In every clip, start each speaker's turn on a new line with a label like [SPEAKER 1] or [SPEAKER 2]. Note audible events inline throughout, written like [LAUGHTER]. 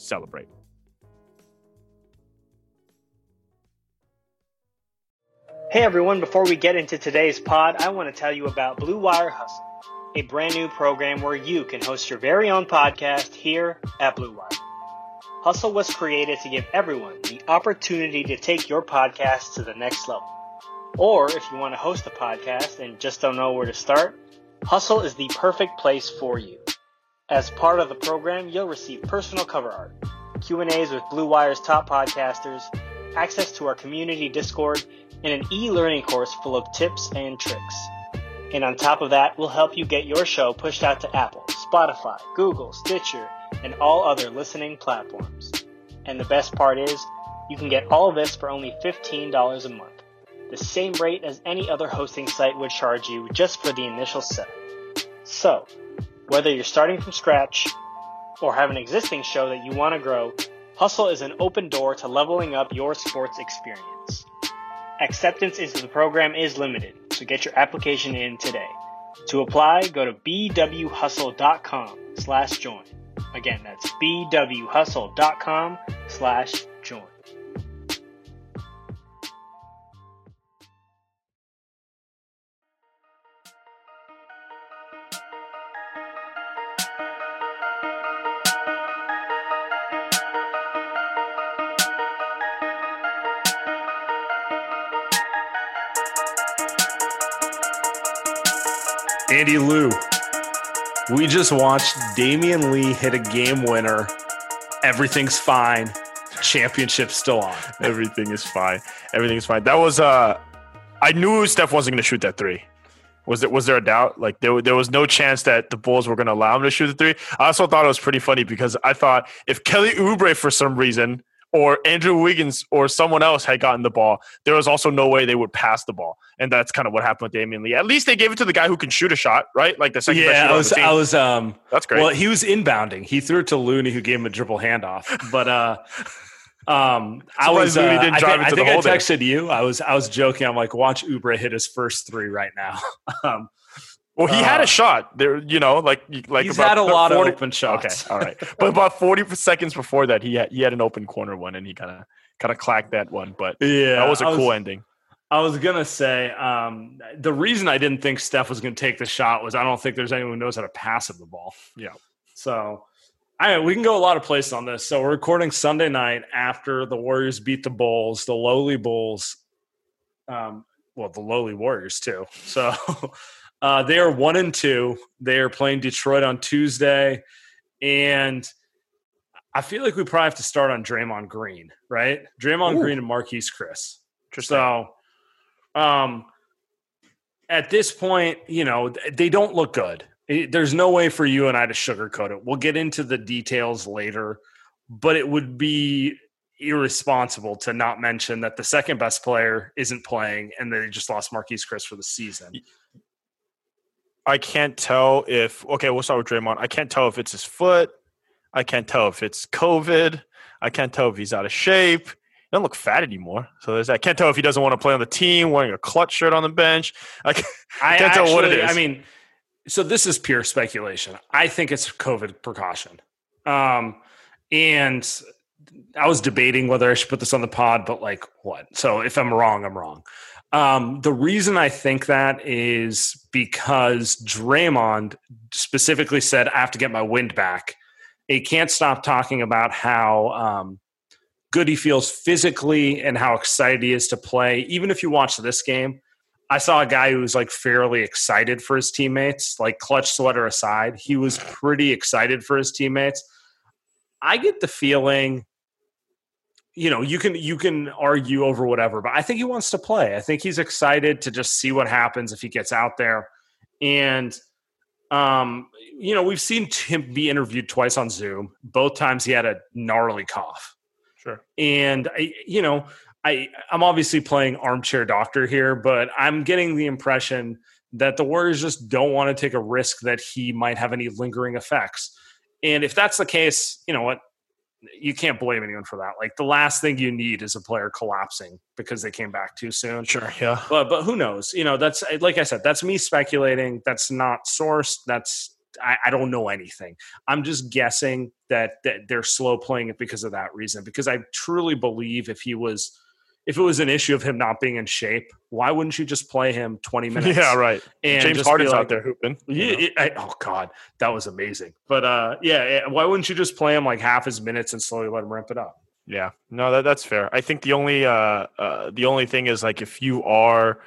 [SPEAKER 1] celebrate.
[SPEAKER 2] Hey everyone, before we get into today's pod, I want to tell you about Blue Wire Hustle, a brand new program where you can host your very own podcast here at Blue Wire. Hustle was created to give everyone the opportunity to take your podcast to the next level. Or if you want to host a podcast and just don't know where to start, Hustle is the perfect place for you. As part of the program, you'll receive personal cover art, Q&As with Blue Wire's top podcasters, access to our community Discord, and an e-learning course full of tips and tricks. And on top of that, we'll help you get your show pushed out to Apple, Spotify, Google, Stitcher, and all other listening platforms. And the best part is, you can get all of this for only $15 a month, the same rate as any other hosting site would charge you just for the initial setup. So, whether you're starting from scratch or have an existing show that you want to grow, Hustle is an open door to leveling up your sports experience. Acceptance into the program is limited, so get your application in today. To apply, go to bwhustle.com slash join. Again, that's bwhustle.com slash join.
[SPEAKER 3] Andy Liu, we just watched Damion Lee hit a game winner. Everything's fine. Championship still on. [LAUGHS]
[SPEAKER 1] Everything is fine. Everything is fine. That was uh I knew Steph wasn't to shoot that 3. Was there was there a doubt? Like there there was no chance that the Bulls were going to allow him to shoot the 3. I also thought it was pretty funny because I thought if Kelly Oubre for some reason or Andrew Wiggins or someone else had gotten the ball, there was also no way they would pass the ball. And that's kind of what happened with Damion Lee. At least they gave it to the guy who can shoot a shot, right? Like the second
[SPEAKER 3] yeah, I was, I was, um,
[SPEAKER 1] that's great.
[SPEAKER 3] Well, he was inbounding. He threw it to Looney, who gave him a dribble handoff. But, uh, [LAUGHS] um, I was, uh, I, th- I think I texted you. I was, I was joking. I'm like, watch Oubre hit his first three right now. [LAUGHS] um,
[SPEAKER 1] well, he uh, had a uh, shot there, you know, like like
[SPEAKER 3] he's had a lot 40, of open shots.
[SPEAKER 1] Okay, all right, but about forty seconds before that, he had he had an open corner one, and he kind of kind of clacked that one. But yeah, that was a was, cool ending.
[SPEAKER 3] I was gonna say um, the reason I didn't think Steph was gonna take the shot was I don't think there's anyone who knows how to pass him the ball.
[SPEAKER 1] Yeah,
[SPEAKER 3] so. I, we can go a lot of places on this. So we're recording Sunday night after the Warriors beat the Bulls, the lowly Bulls. Um, well, the lowly Warriors too. So [LAUGHS] uh, they are one and two. They are playing Detroit on Tuesday, and I feel like we probably have to start on Draymond Green, right? Draymond Ooh. Green and Marquese Chriss. So, um, at this point, you know, they don't look good. There's no way for you and I to sugarcoat it. We'll get into the details later, but it would be irresponsible to not mention that the second best player isn't playing and they just lost Marquese Chriss for the season.
[SPEAKER 1] I can't tell if okay, we'll start with Draymond. I can't tell if it's his foot. I can't tell if it's COVID. I can't tell if he's out of shape. He doesn't look fat anymore. So there's that. I can't tell if he doesn't want to play on the team, wearing a clutch shirt on the bench. I can't, I can't
[SPEAKER 3] actually,
[SPEAKER 1] tell what it is.
[SPEAKER 3] I mean, so this is pure speculation. I think it's COVID precaution. Um, and I was debating whether I should put this on the pod, but like what? So if I'm wrong, I'm wrong. Um, the reason I think that is because Draymond specifically said, I have to get my wind back. He can't stop talking about how um, good he feels physically and how excited he is to play. Even if you watch this game, I saw a guy who was like fairly excited for his teammates, like clutch sweater aside. He was pretty excited for his teammates. I get the feeling you know you can you can argue over whatever but i think he wants to play. I think he's excited to just see what happens if he gets out there. And um you know we've seen him be interviewed twice on zoom. Both times he had a gnarly cough.
[SPEAKER 1] Sure.
[SPEAKER 3] And i you know i i'm obviously playing armchair doctor here but i'm getting the impression that the warriors just don't want to take a risk that he might have any lingering effects. And if that's the case you know what you can't blame anyone for that. Like the last thing you need is a player collapsing because they came back too soon.
[SPEAKER 1] Sure, yeah.
[SPEAKER 3] But but who knows? You know, that's like I said, that's me speculating. That's not sourced. That's I, I don't know anything. I'm just guessing that that they're slow playing it because of that reason. Because I truly believe if he was if it was an issue of him not being in shape, why wouldn't you just play him 20 [LAUGHS] minutes?
[SPEAKER 1] Yeah, right.
[SPEAKER 3] And
[SPEAKER 1] James Harden's like, out there hooping.
[SPEAKER 3] Yeah, I, oh God, that was amazing. But uh, yeah, why wouldn't you just play him like half his minutes and slowly let him ramp it up?
[SPEAKER 1] Yeah, no, that, that's fair. I think the only uh, uh, the only thing is like if you are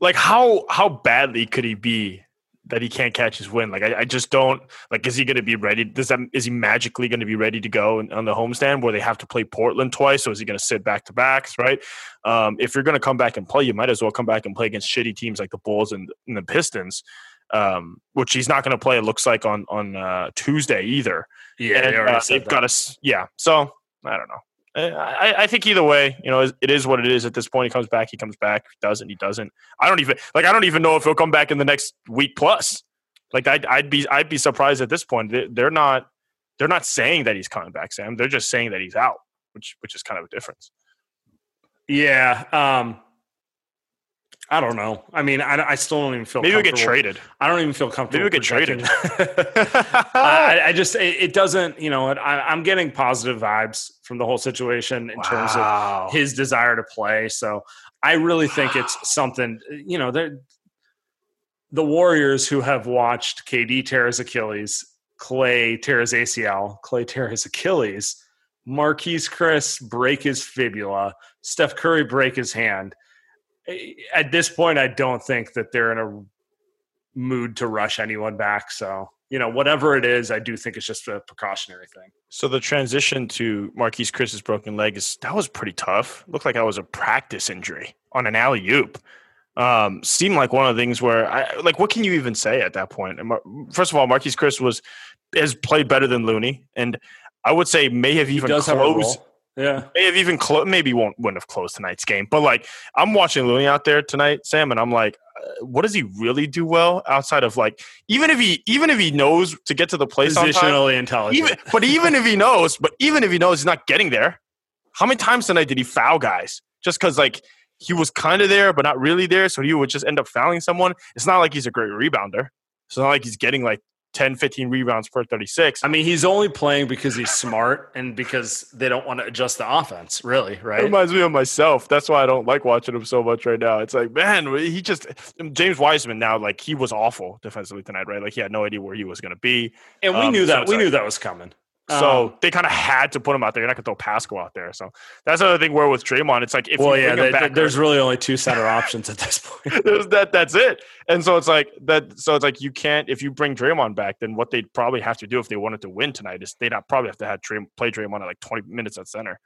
[SPEAKER 1] like how how badly could he be that he can't catch his win. Like I, I just don't like. Is he going to be ready? Does that is he magically going to be ready to go on the homestand where they have to play Portland twice? So is he going to sit back to backs? Right. Um, if you're going to come back and play, you might as well come back and play against shitty teams like the Bulls and, and the Pistons. Um, which he's not going to play. It looks like on on uh, Tuesday either.
[SPEAKER 3] Yeah,
[SPEAKER 1] and,
[SPEAKER 3] they
[SPEAKER 1] uh, they've got us. Yeah, so I don't know. I, I, think either way, you know, it is what it is at this point. He comes back, he comes back. He doesn't, he doesn't. I don't even like. I don't even know if he'll come back in the next week plus. Like I'd, I'd be I'd be surprised at this point. They're not they're not saying that he's coming back, Sam. They're just saying that he's out, which which is kind of a difference.
[SPEAKER 3] Yeah. Um, I don't know. I mean, I, I still don't even feel.
[SPEAKER 1] Maybe we get traded.
[SPEAKER 3] I don't even feel comfortable.
[SPEAKER 1] Maybe we get traded. [LAUGHS]
[SPEAKER 3] I, I, just it, it, doesn't. You know, I, am getting positive vibes from the whole situation in wow. terms of his desire to play. So I really wow. think it's something. You know, the Warriors who have watched KD tear his Achilles, Klay tear his ACL, Klay tear his Achilles, Marquese Chriss break his fibula, Steph Curry break his hand at this point, I don't think that they're in a mood to rush anyone back. So, you know, whatever it is, I do think it's just a precautionary thing.
[SPEAKER 1] So the transition to Marquese Chriss's broken leg is that was pretty tough. Looked like I was a practice injury on an alley oop. Um, seemed like one of the things where I like. What can you even say at that point? First of all, Marquese Chriss was has played better than Looney, and I would say may have even closed
[SPEAKER 3] yeah,
[SPEAKER 1] may have even closed. Maybe won't wouldn't have closed tonight's game, but like I'm watching Looney out there tonight, Sam, and I'm like, uh, what does he really do well outside of like even if he even if he knows to get to the place
[SPEAKER 3] positionally intelligent,
[SPEAKER 1] even, [LAUGHS] but even if he knows, but even if he knows he's not getting there, how many times tonight did he foul guys just because like he was kind of there but not really there, so he would just end up fouling someone? It's not like he's a great rebounder. It's not like he's getting like 10, 15 rebounds per 36.
[SPEAKER 3] I mean, he's only playing because he's smart and because they don't want to adjust the offense, really, right?
[SPEAKER 1] It reminds me of myself. That's why I don't like watching him so much right now. It's like, man, he just, James Wiseman now, like, he was awful defensively tonight, right? Like, he had no idea where he was going to be.
[SPEAKER 3] And we um, knew that. So we like, knew that was coming.
[SPEAKER 1] So um, they kind of had to put him out there. You're not going to throw Paschall out there. So that's another thing where with Draymond, it's like if
[SPEAKER 3] well, yeah, they, back, there's really only two center options at this point. [LAUGHS]
[SPEAKER 1] that that's it. And so it's like that. So it's like you can't if you bring Draymond back, then what they'd probably have to do if they wanted to win tonight is they'd probably have to have Dray, play Draymond at like 20 minutes at center,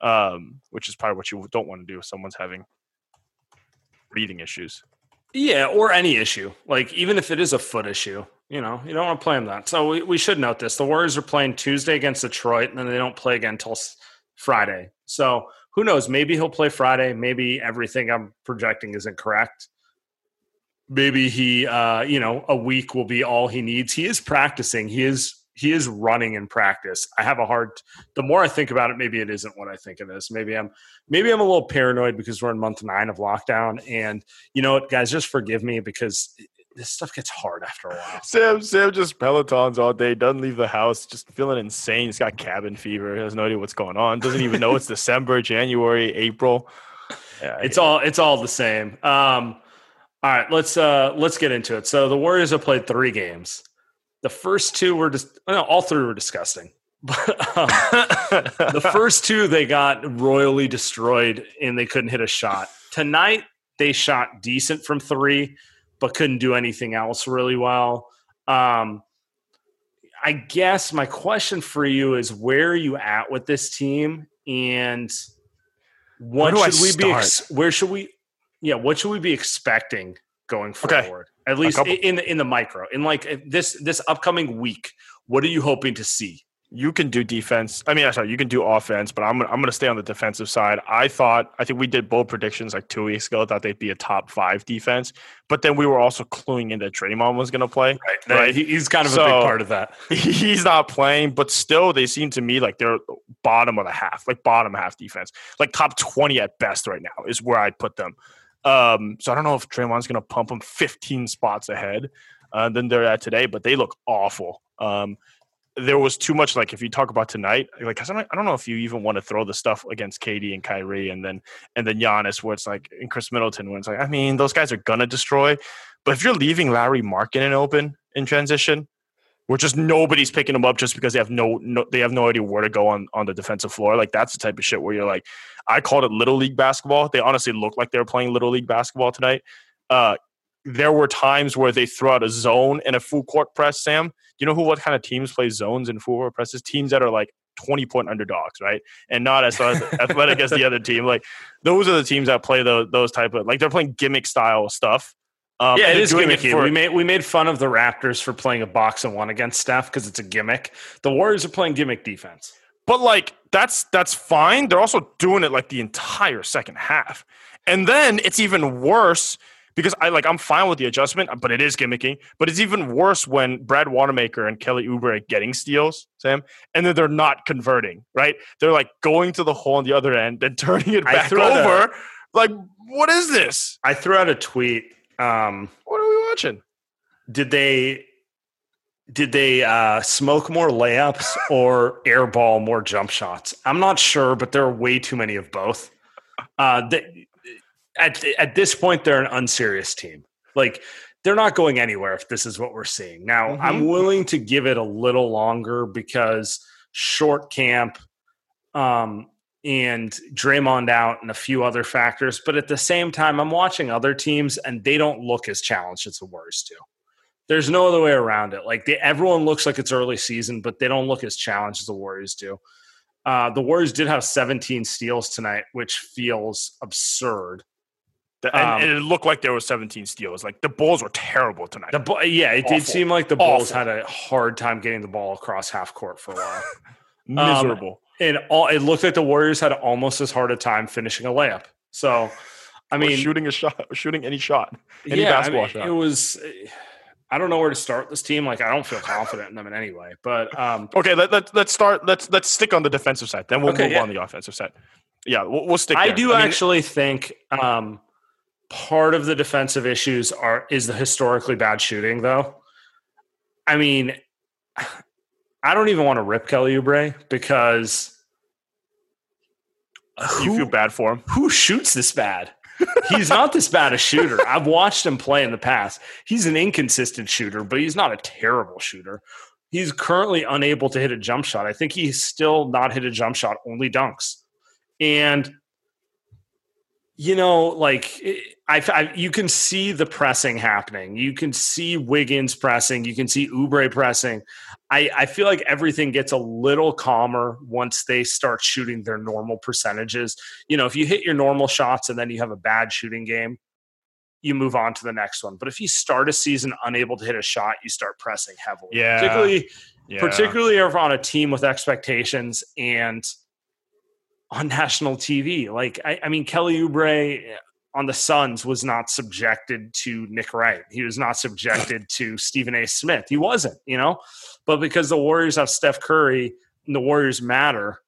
[SPEAKER 1] um, which is probably what you don't want to do if someone's having breathing issues.
[SPEAKER 3] Yeah, or any issue. Like even if it is a foot issue, you know, you don't want to play him that. So we, we should note this: the Warriors are playing Tuesday against Detroit, and then they don't play again until Friday. So who knows? Maybe he'll play Friday. Maybe everything I'm projecting isn't correct. Maybe he, uh, you know, a week will be all he needs. He is practicing. He is he is running in practice. I have a hard. The more I think about it, maybe it isn't what I think it is. Maybe I'm maybe I'm a little paranoid because we're in month nine of lockdown. And you know what, guys, just forgive me because this stuff gets hard after a while.
[SPEAKER 1] Sam, Sam just pelotons all day, doesn't leave the house, just feeling insane. He's got cabin fever. He has no idea what's going on. Doesn't even know it's December, January, April.
[SPEAKER 3] Yeah, it's all it's all the same. Um, all right, let's uh let's get into it. So the Warriors have played three games. The first two were just no, all three were disgusting. But [LAUGHS] um, the first two they got royally destroyed and they couldn't hit a shot. Tonight they shot decent from three, but couldn't do anything else really well. Um, I guess my question for you is where are you at with this team and what should we be ex- where should we yeah, what should we be expecting going forward? Okay. At least in the in the micro, in like this this upcoming week, what are you hoping to see?
[SPEAKER 1] You can do defense. I mean, sorry, you can do offense, but I'm I'm going to stay on the defensive side. I thought I think we did bold predictions like two weeks ago. Thought they'd be a top five defense, but then we were also cluing in that Draymond was going to play.
[SPEAKER 3] Right, right. He's kind of so, a big part of that. [LAUGHS]
[SPEAKER 1] He's not playing, but still, they seem to me like they're bottom of the half, like bottom half defense, like top twenty at best right now is where I'd put them. Um, so I don't know if Draymond's going to pump them 15 spots ahead uh, than they're at today, but they look awful. Um, there was too much like if you talk about tonight, like I don't, I don't know if you even want to throw the stuff against KD and Kyrie and then and then Giannis, where it's like in Khris Middleton, where it's like I mean those guys are gonna destroy, but if you're leaving Lauri Markkanen open in transition, where just nobody's picking them up just because they have no, no they have no idea where to go on on the defensive floor. Like that's the type of shit where you're like, I called it little league basketball. They honestly looked like they were playing little league basketball tonight. Uh, there were times where they threw out a zone and a full court press. Sam, you know who what kind of teams play zones and full court presses? Teams that are like 20 point underdogs, right? And not as [LAUGHS] athletic as the other team. Like those are the teams that play those, those type of like they're playing gimmick style stuff.
[SPEAKER 3] Um, yeah, it is gimmicky. For, we made we made fun of the Raptors for playing a box and one against Steph because it's a gimmick. The Warriors are playing gimmick defense.
[SPEAKER 1] But like that's that's fine. They're also doing it like the entire second half. And then it's even worse because I like I'm fine with the adjustment, but it is gimmicky. But it's even worse when Brad Wanamaker and Kelly Oubre are getting steals, Sam, and then they're not converting, right? They're like going to the hole on the other end and [LAUGHS] turning it back over. A, like, what is this?
[SPEAKER 3] I threw out a tweet um,
[SPEAKER 1] what are we watching?
[SPEAKER 3] Did they did they uh, smoke more layups [LAUGHS] or airball more jump shots? I'm not sure, but there are way too many of both. Uh, they, at at this point, they're an unserious team. Like they're not going anywhere if this is what we're seeing. Now, mm-hmm. I'm willing to give it a little longer because short camp, um, and Draymond out and a few other factors. But at the same time, I'm watching other teams and they don't look as challenged as the Warriors do. There's no other way around it. Like they, everyone looks like it's early season, but they don't look as challenged as the Warriors do. Uh, the Warriors did have 17 steals tonight, which feels absurd.
[SPEAKER 1] The, and, um, and, it looked like there were 17 steals. Like the Bulls were terrible tonight.
[SPEAKER 3] The, yeah, it Awful. did seem like the Bulls Awful. had a hard time getting the ball across half court for a while. [LAUGHS]
[SPEAKER 1] Miserable. Um,
[SPEAKER 3] and all it looked like the Warriors had almost as hard a time finishing a layup. So, I mean,
[SPEAKER 1] or shooting a shot, shooting any shot, any
[SPEAKER 3] yeah, basketball I mean, shot. It was. I don't know where to start this team. Like, I don't feel confident in them in any way. But um,
[SPEAKER 1] okay, let, let, let's start. Let's let's stick on the defensive side. Then we'll okay, move yeah. on the offensive side. Yeah, we'll, we'll stick.
[SPEAKER 3] I do I mean, actually think um, part of the defensive issues are is the historically bad shooting, though. I mean, [SIGHS] I don't even want to rip Kelly Oubre because
[SPEAKER 1] who, you feel bad for him.
[SPEAKER 3] Who shoots this bad? [LAUGHS] he's not this bad a shooter. I've watched him play in the past. He's an inconsistent shooter, but he's not a terrible shooter. He's currently unable to hit a jump shot. I think he's still not hit a jump shot, only dunks. And you know, like I, I, you can see the pressing happening. You can see Wiggins pressing. You can see Oubre pressing. I, I feel like everything gets a little calmer once they start shooting their normal percentages. You know, if you hit your normal shots and then you have a bad shooting game, you move on to the next one. But if you start a season unable to hit a shot, you start pressing heavily.
[SPEAKER 1] Yeah.
[SPEAKER 3] Particularly
[SPEAKER 1] Yeah.
[SPEAKER 3] particularly if on a team with expectations and on national TV. Like I, I mean Kelly Oubre on the Suns was not subjected to Nick Wright. He was not subjected to Stephen A. Smith. He wasn't, you know? But because the Warriors have Steph Curry and the Warriors matter,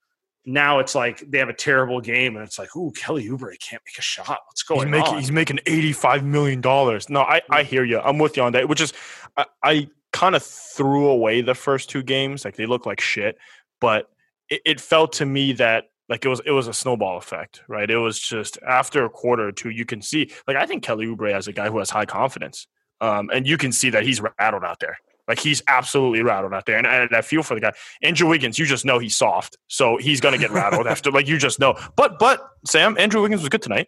[SPEAKER 3] now it's like they have a terrible game and it's like, ooh, Kelly Oubre can't make a shot. What's
[SPEAKER 1] He's
[SPEAKER 3] going
[SPEAKER 1] making
[SPEAKER 3] on?
[SPEAKER 1] he's making eighty five million dollars. No, I I hear you. I'm with you on that. Which is I, I kind of threw away the first two games. Like they look like shit, but it, it felt to me that like it was it was a snowball effect, right? It was just after a quarter or two, you can see like I think Kelly Oubre as a guy who has high confidence, um, and you can see that he's rattled out there. Like he's absolutely rattled out there, and, and I feel for the guy. Andrew Wiggins, you just know he's soft, so he's gonna get rattled [LAUGHS] after. Like you just know. But but Sam, Andrew Wiggins was good tonight,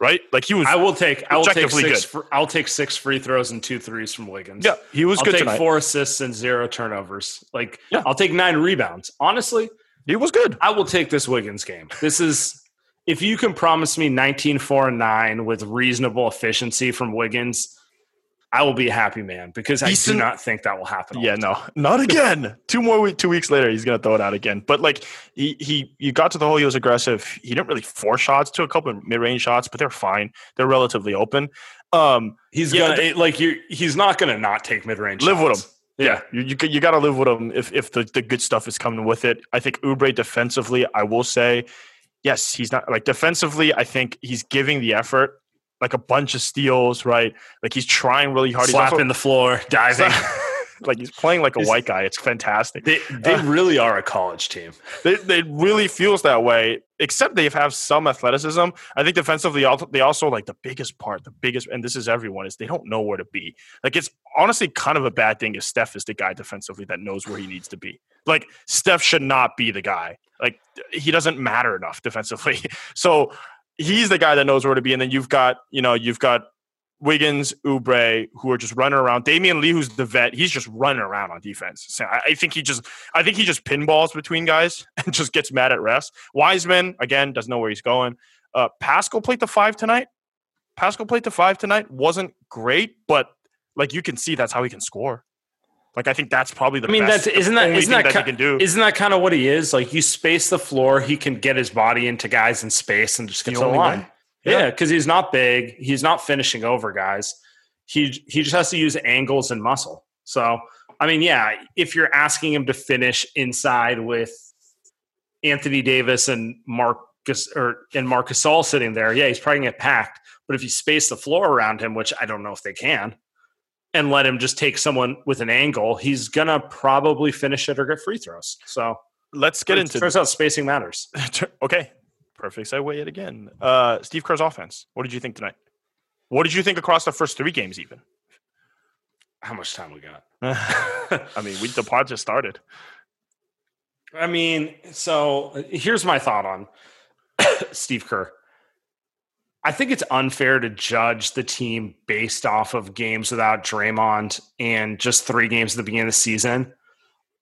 [SPEAKER 1] right? Like he was.
[SPEAKER 3] I will take I will take six
[SPEAKER 1] good.
[SPEAKER 3] fr- I'll take six free throws and two threes from Wiggins.
[SPEAKER 1] yeah, he was
[SPEAKER 3] I'll
[SPEAKER 1] good
[SPEAKER 3] take
[SPEAKER 1] tonight.
[SPEAKER 3] four assists and zero turnovers. Like
[SPEAKER 1] Yeah.
[SPEAKER 3] I'll take nine rebounds. Honestly,
[SPEAKER 1] He was good.
[SPEAKER 3] I will take this Wiggins game. This is if you can promise me 19 4 and 9 with reasonable efficiency from Wiggins, I will be a happy man because I do not think that will happen.
[SPEAKER 1] Yeah, no, not [LAUGHS] again. two more week, two weeks later, he's gonna throw it out again. But like he he you got to the hole, he was aggressive. He didn't really force shots to a couple of mid range shots, but they're fine. They're relatively open. Um,
[SPEAKER 3] He's
[SPEAKER 1] Yeah,
[SPEAKER 3] gonna like you. He's not gonna not take mid range.
[SPEAKER 1] Live with him.
[SPEAKER 3] Yeah.
[SPEAKER 1] you you, you got to live with him if if the, the good stuff is coming with it. I think Oubre defensively, I will say, yes, he's not like defensively. I think he's giving the effort, like a bunch of steals, right? Like he's trying really hard. He's also-
[SPEAKER 3] slapping the floor, diving. [LAUGHS]
[SPEAKER 1] like he's playing like a white guy. It's fantastic.
[SPEAKER 3] they they
[SPEAKER 1] Uh,
[SPEAKER 3] really are a college team.
[SPEAKER 1] They, they really feels that way, except they have some athleticism. I think defensively, they also like the biggest part, the biggest, and this is everyone is they don't know where to be. Like it's honestly kind of a bad thing if Steph is the guy defensively that knows where he needs to be. Like Steph should not be the guy. Like he doesn't matter enough defensively. [LAUGHS] So he's the guy that knows where to be, and then you've got you know you've got Wiggins, Oubre, who are just running around. Damion Lee, who's the vet, he's just running around on defense. So I, I think he just, I think he just pinballs between guys [LAUGHS] and just gets mad at refs. Wiseman again doesn't know where he's going. Uh, Paschall played the five tonight. Paschall played the five tonight. wasn't great, but like you can see, that's how he can score. Like I think that's probably the.
[SPEAKER 3] I mean,
[SPEAKER 1] best,
[SPEAKER 3] that's
[SPEAKER 1] the
[SPEAKER 3] isn't that isn't
[SPEAKER 1] thing
[SPEAKER 3] that,
[SPEAKER 1] that can do.
[SPEAKER 3] Isn't that kind of what he is? Like you space the floor, he can get his body into guys in space and just
[SPEAKER 1] The
[SPEAKER 3] get the
[SPEAKER 1] only
[SPEAKER 3] line.
[SPEAKER 1] way.
[SPEAKER 3] Yeah, because he's not big. He's not finishing over guys. He he just has to use angles and muscle. So I mean, yeah, if you're asking him to finish inside with Anthony Davis and Marcus or and Marcus all sitting there, yeah, he's probably gonna get packed. But if you space the floor around him, which I don't know if they can, and let him just take someone with an angle, he's gonna probably finish it or get free throws. So
[SPEAKER 1] Let's get
[SPEAKER 3] it
[SPEAKER 1] into
[SPEAKER 3] turns out spacing matters. [LAUGHS]
[SPEAKER 1] okay, perfect segue yet again. Uh, Steve Kerr's offense. What did you think tonight? What did you think across the first three games? Even.
[SPEAKER 3] How much time we got? [LAUGHS]
[SPEAKER 1] I mean, we the pod just started.
[SPEAKER 3] I mean, so here's my thought on [COUGHS] Steve Kerr. I think it's unfair to judge the team based off of games without Draymond and just three games at the beginning of the season.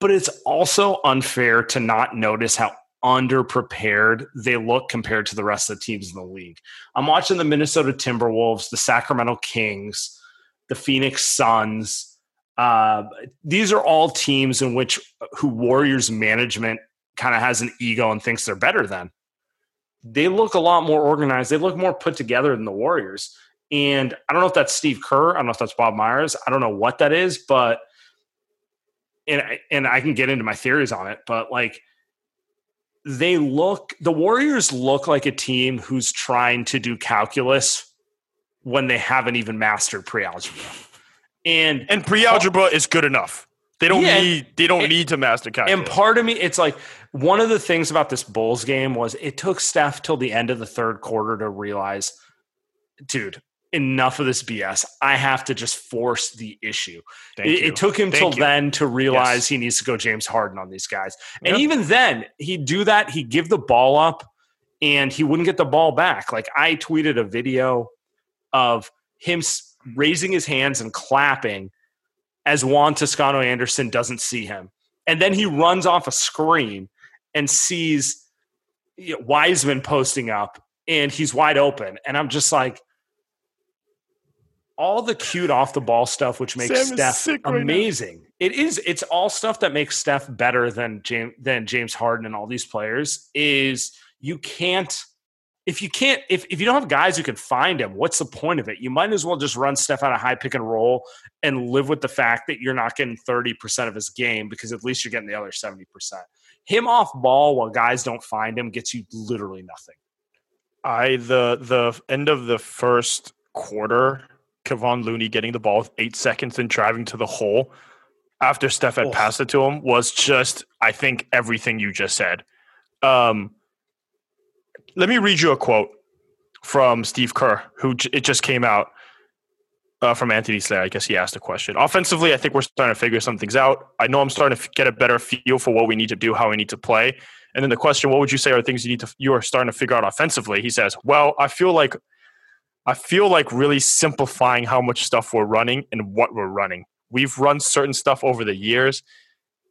[SPEAKER 3] But it's also unfair to not notice how underprepared they look compared to the rest of the teams in the league. I'm watching the Minnesota Timberwolves, the Sacramento Kings, the Phoenix Suns. Uh, these are all teams in which who Warriors management kind of has an ego and thinks they're better than. They look a lot more organized. They look more put together than the Warriors. And I don't know if that's Steve Kerr. I don't know if that's Bob Myers. I don't know what that is, but and and I can get into my theories on it, but like they look the Warriors look like a team who's trying to do calculus when they haven't even mastered pre-algebra. And
[SPEAKER 1] And pre-algebra is good enough. They don't
[SPEAKER 3] Yeah,
[SPEAKER 1] need. They don't need to master calculus.
[SPEAKER 3] And part of me, it's like one of the things about this Bulls game was it took Steph till the end of the third quarter to realize, dude, enough of this BS. I have to just force the issue.
[SPEAKER 1] Thank
[SPEAKER 3] It,
[SPEAKER 1] you.
[SPEAKER 3] it took him
[SPEAKER 1] Thank
[SPEAKER 3] till
[SPEAKER 1] you.
[SPEAKER 3] then to realize
[SPEAKER 1] Yes.
[SPEAKER 3] he needs to go James Harden on these guys. And
[SPEAKER 1] Yep.
[SPEAKER 3] even then, he'd do that. He'd give the ball up and he wouldn't get the ball back. Like I tweeted a video of him raising his hands and clapping as Juan Toscano Anderson doesn't see him. And then he runs off a screen and sees Wiseman posting up and he's wide open. And I'm just like, all the cute off the ball stuff, which makes
[SPEAKER 1] Sam
[SPEAKER 3] Steph
[SPEAKER 1] sick right
[SPEAKER 3] amazing. it is. It's all stuff that makes Steph better than James than James Harden and all these players. Is you can't if you can't if, if you don't have guys who can find him, what's the point of it? You might as well just run Steph out of high pick and roll and live with the fact that you're not getting 30% of his game because at least you're getting the other 70%. Him off ball while guys don't find him gets you literally nothing.
[SPEAKER 1] I the the end of the first quarter, Kevon Looney getting the ball with eight seconds and driving to the hole after Steph had
[SPEAKER 3] Oh.
[SPEAKER 1] passed it to him was just, I think, everything you just said. Um, let me read you a quote from Steve Kerr, who j- it just came out uh, from Anthony Slater. I guess he asked a question. Offensively, I think we're starting to figure some things out. I know I'm starting to f- get a better feel for what we need to do, how we need to play. And then the question, what would you say are things you need to you are starting to figure out offensively? He says, Well, I feel like I feel like really simplifying how much stuff we're running and what we're running. We've run certain stuff over the years,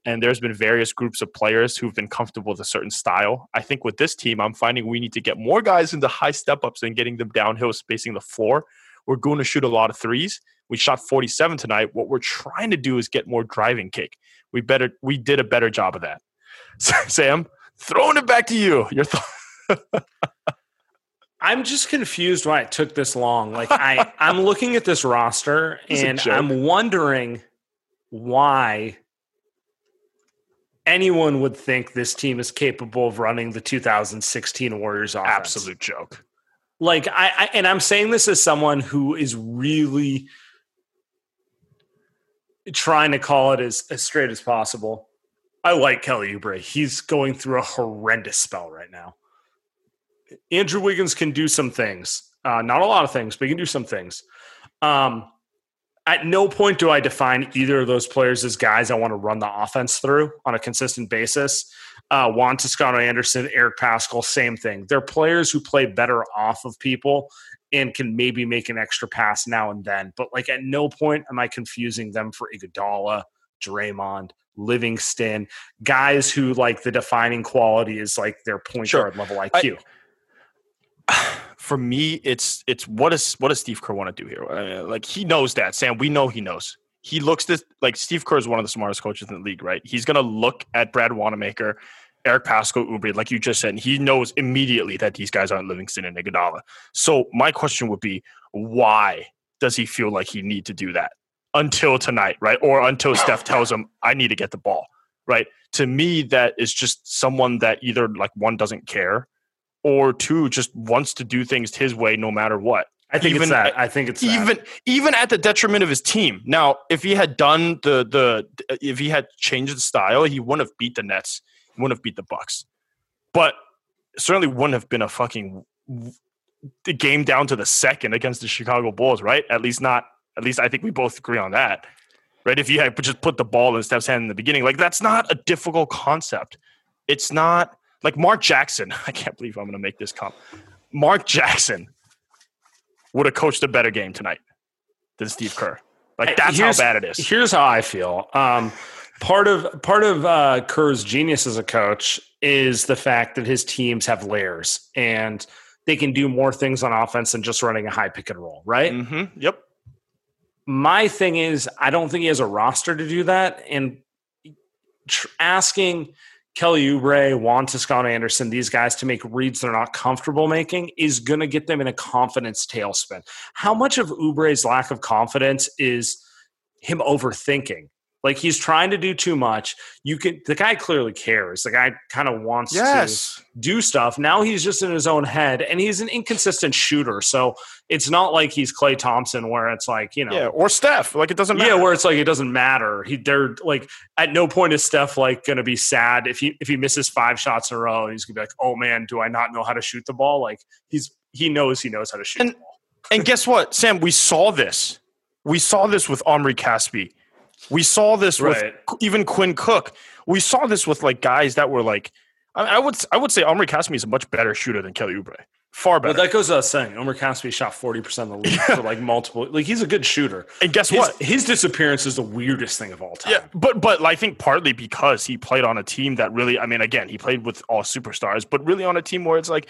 [SPEAKER 1] and there's been various groups of players who've been comfortable with a certain style. I think with this team, I'm finding we need to get more guys into high step ups and getting them downhill, spacing the floor. We're going to shoot a lot of threes. We shot 47 tonight. What we're trying to do is get more driving kick. We better we did a better job of that. [LAUGHS] Sam, throwing it back to you. Your thoughts. [LAUGHS]
[SPEAKER 3] I'm just confused why it took this long. Like I, [LAUGHS] I'm looking at this roster and. I'm wondering why anyone would think this team is capable of running the 2016 Warriors offense.
[SPEAKER 1] Absolute joke.
[SPEAKER 3] Like I, I and I'm saying this as someone who is really trying to call it as, as straight as possible. I like Kelly Oubre. He's going through a horrendous spell right now. Andrew Wiggins can do some things. Uh, not a lot of things, but he can do some things. Um, at no point do I define either of those players as guys I want to run the offense through on a consistent basis. Uh, Juan Toscano Anderson, Eric Paschall, same thing. They're players who play better off of people and can maybe make an extra pass now and then. But like at no point am I confusing them for Iguodala, Draymond, Livingston, guys who like the defining quality is like their point
[SPEAKER 1] Sure.
[SPEAKER 3] guard level IQ. [SIGHS]
[SPEAKER 1] for me, it's it's what does what does Steve Kerr want to do here? Uh, like he knows that, Sam. We know he knows. He looks this like Steve Kerr is one of the smartest coaches in the league, right? He's gonna look at Brad Wanamaker, Eric Paschall, Oubre, like you just said, and he knows immediately that these guys aren't Livingston and Iguodala. So my question would be, why does he feel like he need to do that until tonight, right? Or until [SIGHS] Steph tells him, I need to get the ball, right? To me, that is just someone that either like one doesn't care or two just wants to do things his way no matter what.
[SPEAKER 3] I think
[SPEAKER 1] Even-
[SPEAKER 3] it's that. I think it's that.
[SPEAKER 1] Even even at the detriment of his team. Now, if he had done the the uh, if he had changed the style, he wouldn't have beat the Nets. He wouldn't have beat the Bucks. But certainly wouldn't have been a fucking the game down to the second against the Chicago Bulls, right? At least not. At least I think we both agree on that, right? If you had just put the ball in Steph's hand in the beginning, like that's not a difficult concept. It's not like Mark Jackson. [LAUGHS] I can't believe I'm going to make this comp. Mark Jackson would have coached a better game tonight than Steve Kerr. Like that's how bad it is.
[SPEAKER 3] Here's how I feel. Um, part of part of uh, Kerr's genius as a coach is the fact that his teams have layers and they can do more things on offense than just running a high pick and roll, right?
[SPEAKER 1] Mm-hmm. Yep.
[SPEAKER 3] My thing is, I don't think he has a roster to do that. And tr- asking Kelly Oubre, Juan Toscano Anderson, these guys to make reads they're not comfortable making is going to get them in a confidence tailspin. How much of Oubre's lack of confidence is him overthinking? Like he's trying to do too much. You can the guy clearly cares. The guy kind of wants to do stuff. Now he's just in his own head and he's an inconsistent shooter. So it's not like he's Klay Thompson where it's like, you know,
[SPEAKER 1] Yeah. Or Steph. Like it doesn't matter.
[SPEAKER 3] yeah, where it's like it doesn't matter. He they're like at no point is Steph like gonna be sad if he if he misses five shots in a row and he's gonna be like, oh man, do I not know how to shoot the ball? Like he's he knows he knows how to shoot
[SPEAKER 1] And-
[SPEAKER 3] the ball.
[SPEAKER 1] And guess what, Sam? We saw this. We saw this with Omri Caspi. We saw this
[SPEAKER 3] Right.
[SPEAKER 1] with even Quinn Cook. We saw this with like guys that were like, I, I would I would say Omri Caspi is a much better shooter than Kelly Oubre. Far
[SPEAKER 3] But
[SPEAKER 1] better.
[SPEAKER 3] that goes without saying. Omri Caspi shot forty percent of the league for like [LAUGHS] multiple. Like he's a good shooter.
[SPEAKER 1] and guess
[SPEAKER 3] His,
[SPEAKER 1] what?
[SPEAKER 3] his disappearance is the weirdest thing of all time.
[SPEAKER 1] Yeah, but but I think partly because he played on a team that really, I mean, again, he played with all superstars, but really on a team where it's like,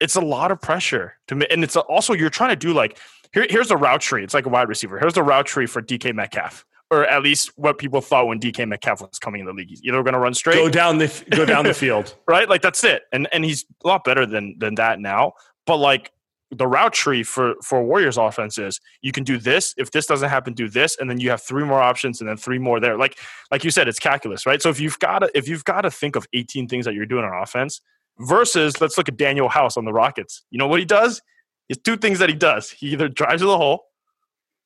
[SPEAKER 1] it's a lot of pressure to me, and it's also you're trying to do like here, here's the route tree. It's like a wide receiver. Here's the route tree for DK Metcalf, or at least what people thought when DK Metcalf was coming in the league. He's either going to run straight,
[SPEAKER 3] go down the go down the [LAUGHS] field,
[SPEAKER 1] right? Like that's it. And and he's a lot better than than that now. But like the route tree for for Warriors offense is you can do this. If this doesn't happen, do this, and then you have three more options, and then three more there. Like like you said, it's calculus, right? So if you've got to if you've got to think of 18 things that you're doing on offense versus let's look at Danuel House on the Rockets. You know what he does? It's two things that he does. He either drives to the hole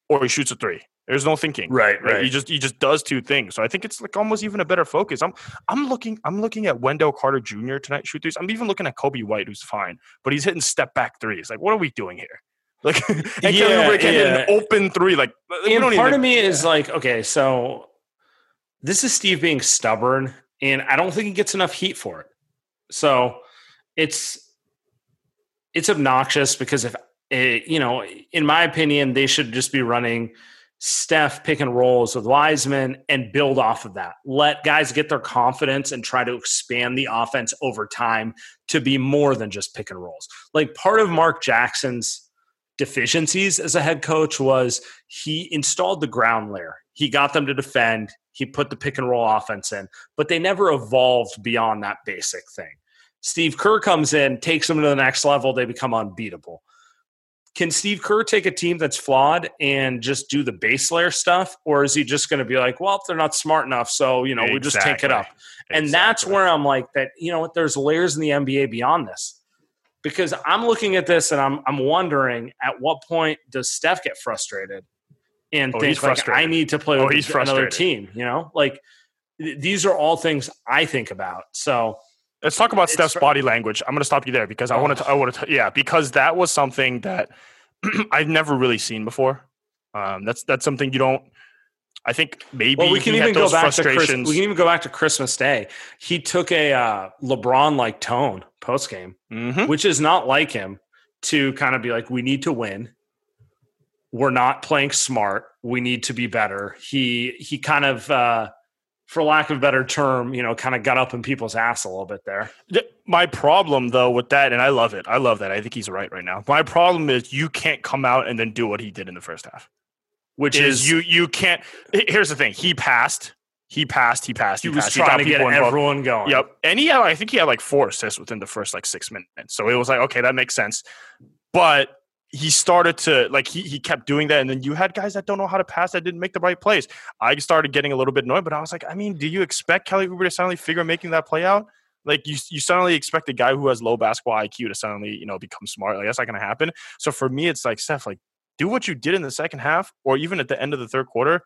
[SPEAKER 1] or he shoots a three. There's no thinking.
[SPEAKER 3] Right, right.
[SPEAKER 1] He just he just does two things. So I think it's like almost even a better focus. I'm I'm looking I'm looking at Wendell Carter Jr. tonight shoot threes. I'm even looking at Coby White, who's fine, but he's hitting step back threes. Like, what are we doing here? [LAUGHS] Like, and yeah, Kevin Oubre can yeah. hit an open three. Like,
[SPEAKER 3] and part even, of me yeah. is like, okay, so this is Steve being stubborn, and I don't think he gets enough heat for it. So it's it's obnoxious because if it, eh, you know, in my opinion, they should just be running Steph pick and rolls with Wiseman and build off of that. Let guys get their confidence and try to expand the offense over time to be more than just pick and rolls. Like part of Mark Jackson's deficiencies as a head coach was he installed the ground layer. He got them to defend, he put the pick and roll offense in, but they never evolved beyond that basic thing. Steve Kerr comes in, takes them to the next level, they become unbeatable can Steve Kerr take a team that's flawed and just do the base layer stuff, or is he just going to be like, well, they're not smart enough, so you know exactly. we just take it up? And exactly. that's where I'm like that. You know what? There's layers in the NBA beyond this because I'm looking at this and I'm I'm wondering at what point does Steph get frustrated and oh, think like I need to play oh, with another team? You know, like th- these are all things I think about. So.
[SPEAKER 1] Let's talk about Steph's body language. I'm going to stop you there because I oh. want to. I want to. Yeah, because that was something that [CLEARS THROAT] I've never really seen before. Um, that's that's something you don't. I think maybe
[SPEAKER 3] well, we can even go back to Chris, we can even go back to Christmas Day. He took a uh, LeBron like tone post game, mm-hmm. which is not like him to kind of be like, we need to win. We're not playing smart. We need to be better. He he kind of uh, for lack of a better term, you know, kind of got up in people's ass a little bit there.
[SPEAKER 1] My problem though with that, and I love it. I love that. I think he's right right now. My problem is you can't come out and then do what he did in the first half. Which is, is you you can't here's the thing. He passed. He passed, he passed,
[SPEAKER 3] he,
[SPEAKER 1] he
[SPEAKER 3] was
[SPEAKER 1] passed.
[SPEAKER 3] trying he to get everyone going.
[SPEAKER 1] Yep. And he had, I think he had like four assists within the first like six minutes. So it was like, okay, that makes sense. But he started to like he he kept doing that, and then you had guys that don't know how to pass that didn't make the right plays. I started getting a little bit annoyed, but I was like, I mean, do you expect Kelly Oubre to suddenly figure making that play out? Like you, you suddenly expect a guy who has low basketball IQ to suddenly, you know, become smart. Like that's not going to happen. So for me, it's like Steph, like do what you did in the second half, or even at the end of the third quarter,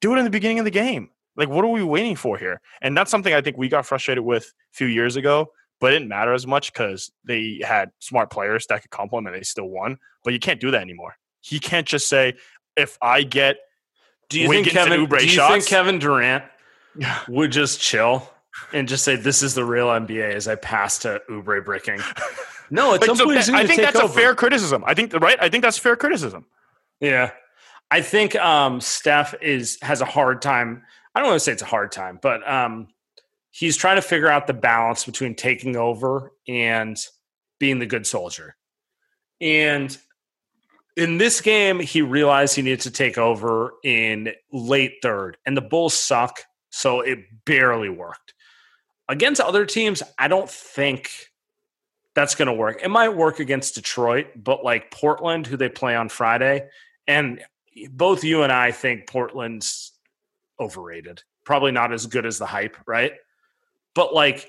[SPEAKER 1] do it in the beginning of the game. Like what are we waiting for here? And that's something I think we got frustrated with a few years ago but it didn't matter as much because they had smart players that could complement. They still won, but you can't do that anymore. He can't just say, "If I get."
[SPEAKER 3] Do you think Kevin? do you shots, think Kevin Durant would just chill and just say, "This is the real NBA"? As I pass to Oubre breaking. [LAUGHS] No, it's like, so
[SPEAKER 1] I think that's
[SPEAKER 3] over.
[SPEAKER 1] a fair criticism. I think right. I think that's fair criticism.
[SPEAKER 3] Yeah, I think um, Steph is has a hard time. I don't want to say it's a hard time, but um, he's trying to figure out the balance between taking over and being the good soldier. And in this game, he realized he needed to take over in late third, and the Bulls suck, so it barely worked. Against other teams, I don't think that's going to work. It might work against Detroit, but like Portland, who they play on Friday, and both you and I think Portland's overrated. Probably not as good as the hype, right? But like,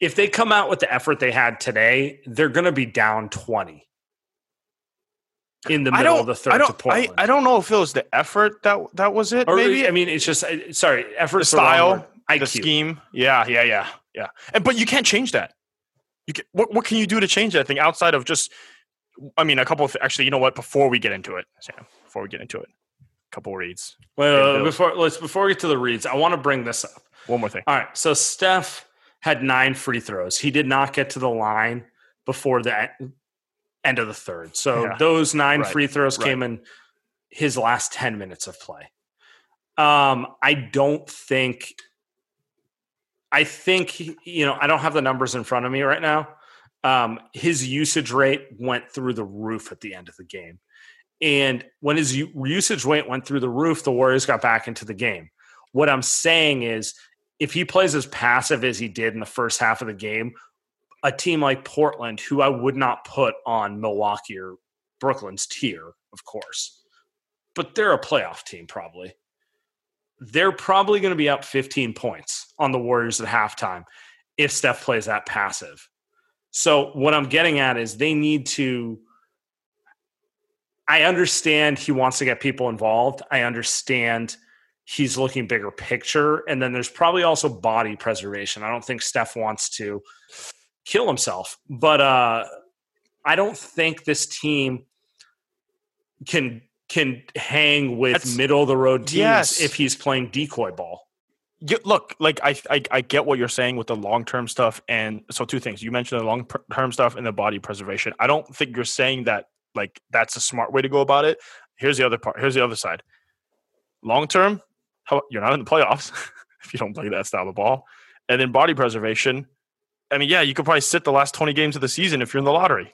[SPEAKER 3] if they come out with the effort they had today, they're going to be down 20 in the middle of the third
[SPEAKER 1] I
[SPEAKER 3] don't,
[SPEAKER 1] I, I, don't know if it was the effort that that was it. Or, maybe
[SPEAKER 3] I mean it's just uh, sorry effort,
[SPEAKER 1] the style, the, the scheme. Yeah, yeah, yeah, yeah. And but you can't change that. You can, what what can you do to change that thing outside of just? I mean, a couple of actually. You know what? Before we get into it, Sam. Before we get into it, a couple reads.
[SPEAKER 3] Well, before let's before we get to the reads, I want to bring this up.
[SPEAKER 1] One more thing.
[SPEAKER 3] All right. So Steph had nine free throws. He did not get to the line before the end of the third. So yeah. those nine right. free throws right. came in his last 10 minutes of play. Um, I don't think, I think, you know, I don't have the numbers in front of me right now. Um, his usage rate went through the roof at the end of the game. And when his usage rate went through the roof, the Warriors got back into the game. What I'm saying is, if he plays as passive as he did in the first half of the game, a team like Portland, who I would not put on Milwaukee or Brooklyn's tier, of course, but they're a playoff team probably. They're probably going to be up 15 points on the Warriors at halftime if Steph plays that passive. So, what I'm getting at is they need to. I understand he wants to get people involved. I understand he's looking bigger picture. And then there's probably also body preservation. I don't think Steph wants to kill himself, but uh, I don't think this team can can hang with That's, middle of the road teams yes. if he's playing decoy ball.
[SPEAKER 1] You, look, like I, I, I get what you're saying with the long term stuff, and so two things. You mentioned the long term stuff and the body preservation. I don't think you're saying that like that's a smart way to go about it. Here's the other part. Here's the other side. Long term, how, you're not in the playoffs [LAUGHS] if you don't play that style of ball, and then body preservation. I mean, yeah, you could probably sit the last 20 games of the season if you're in the lottery,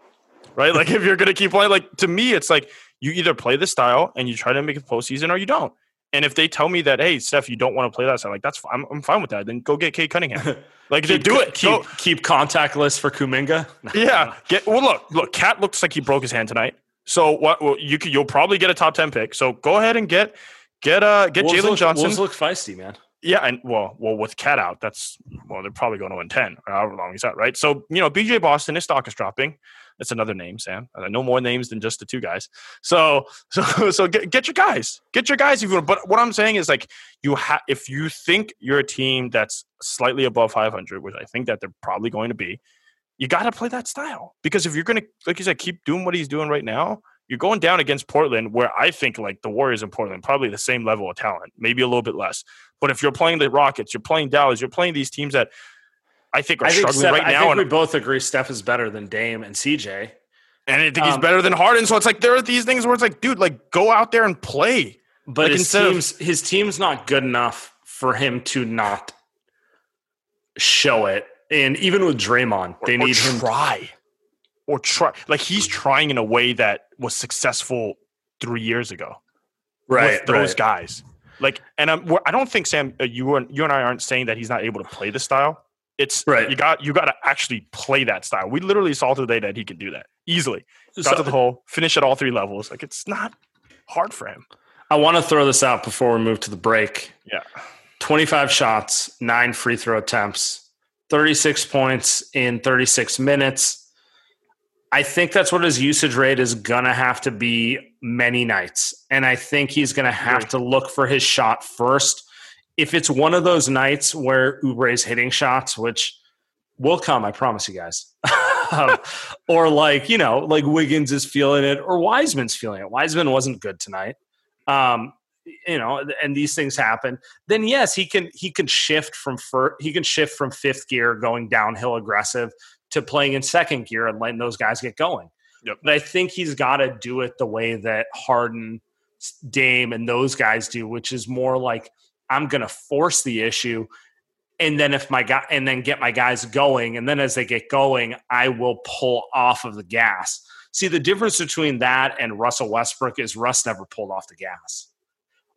[SPEAKER 1] right? Like [LAUGHS] if you're going to keep playing, like to me, it's like you either play the style and you try to make it postseason or you don't. And if they tell me that, hey, Steph, you don't want to play that, so like that's I'm, I'm fine with that. Then go get Cade Cunningham. [LAUGHS] Like
[SPEAKER 3] keep,
[SPEAKER 1] do it.
[SPEAKER 3] Keep go. keep contactless for Kuminga.
[SPEAKER 1] yeah. Get well. Look, look. Cat looks like he broke his hand tonight. So what? Well, you could, you'll probably get a top ten pick. So go ahead and get get uh get Jalen Johnson.
[SPEAKER 3] Wolves look feisty, man.
[SPEAKER 1] Yeah, and well, well, with Cat out, that's well, they're probably going to win ten or however long he's out, right? So you know, BJ Boston, his stock is dropping. That's another name, Sam. I know more names than just the two guys. So, [LAUGHS] so, so get, get your guys, get your guys if you want. But what I'm saying is, like, you have if you think you're a team that's slightly above 500, which I think that they're probably going to be, you got to play that style because if you're going to, like you said, keep doing what he's doing right now, you're going down against Portland, where I think like the Warriors in Portland probably the same level of talent, maybe a little bit less. But if you're playing the Rockets, you're playing Dallas, you're playing these teams that I think are I think struggling
[SPEAKER 3] Steph,
[SPEAKER 1] right now.
[SPEAKER 3] I think we both agree Steph is better than Dame and CJ.
[SPEAKER 1] And I think um, he's better than Harden. So it's like there are these things where it's like, dude, like go out there and play.
[SPEAKER 3] But like his team's of, his team's not good enough for him to not show it. And even with Draymond, they need
[SPEAKER 1] or
[SPEAKER 3] him
[SPEAKER 1] try or try. Like he's trying in a way that was successful three years ago,
[SPEAKER 3] right?
[SPEAKER 1] those
[SPEAKER 3] right.
[SPEAKER 1] guys. Like, and I'm, I don't think Sam, uh, you and you and I aren't saying that he's not able to play the style. It's right. You got you got to actually play that style. We literally saw today that he can do that easily. Got so, to the hole, finish at all three levels. Like it's not hard for him.
[SPEAKER 3] I want to throw this out before we move to the break.
[SPEAKER 1] Yeah.
[SPEAKER 3] 25 shots, nine free throw attempts, 36 points in 36 minutes. I think that's what his usage rate is going to have to be many nights. And I think he's going to have to look for his shot first. If it's one of those nights where Oubre is hitting shots, which will come, I promise you guys. [LAUGHS] um, [LAUGHS] or like, you know, like Wiggins is feeling it or Wiseman's feeling it. Wiseman wasn't good tonight. Um, you know, and these things happen. Then yes, he can he can shift from fir- he can shift from fifth gear going downhill aggressive to playing in second gear and letting those guys get going. Yep. But I think he's got to do it the way that Harden, Dame, and those guys do, which is more like I'm going to force the issue, and then if my guy and then get my guys going, and then as they get going, I will pull off of the gas. See the difference between that and Russell Westbrook is Russ never pulled off the gas.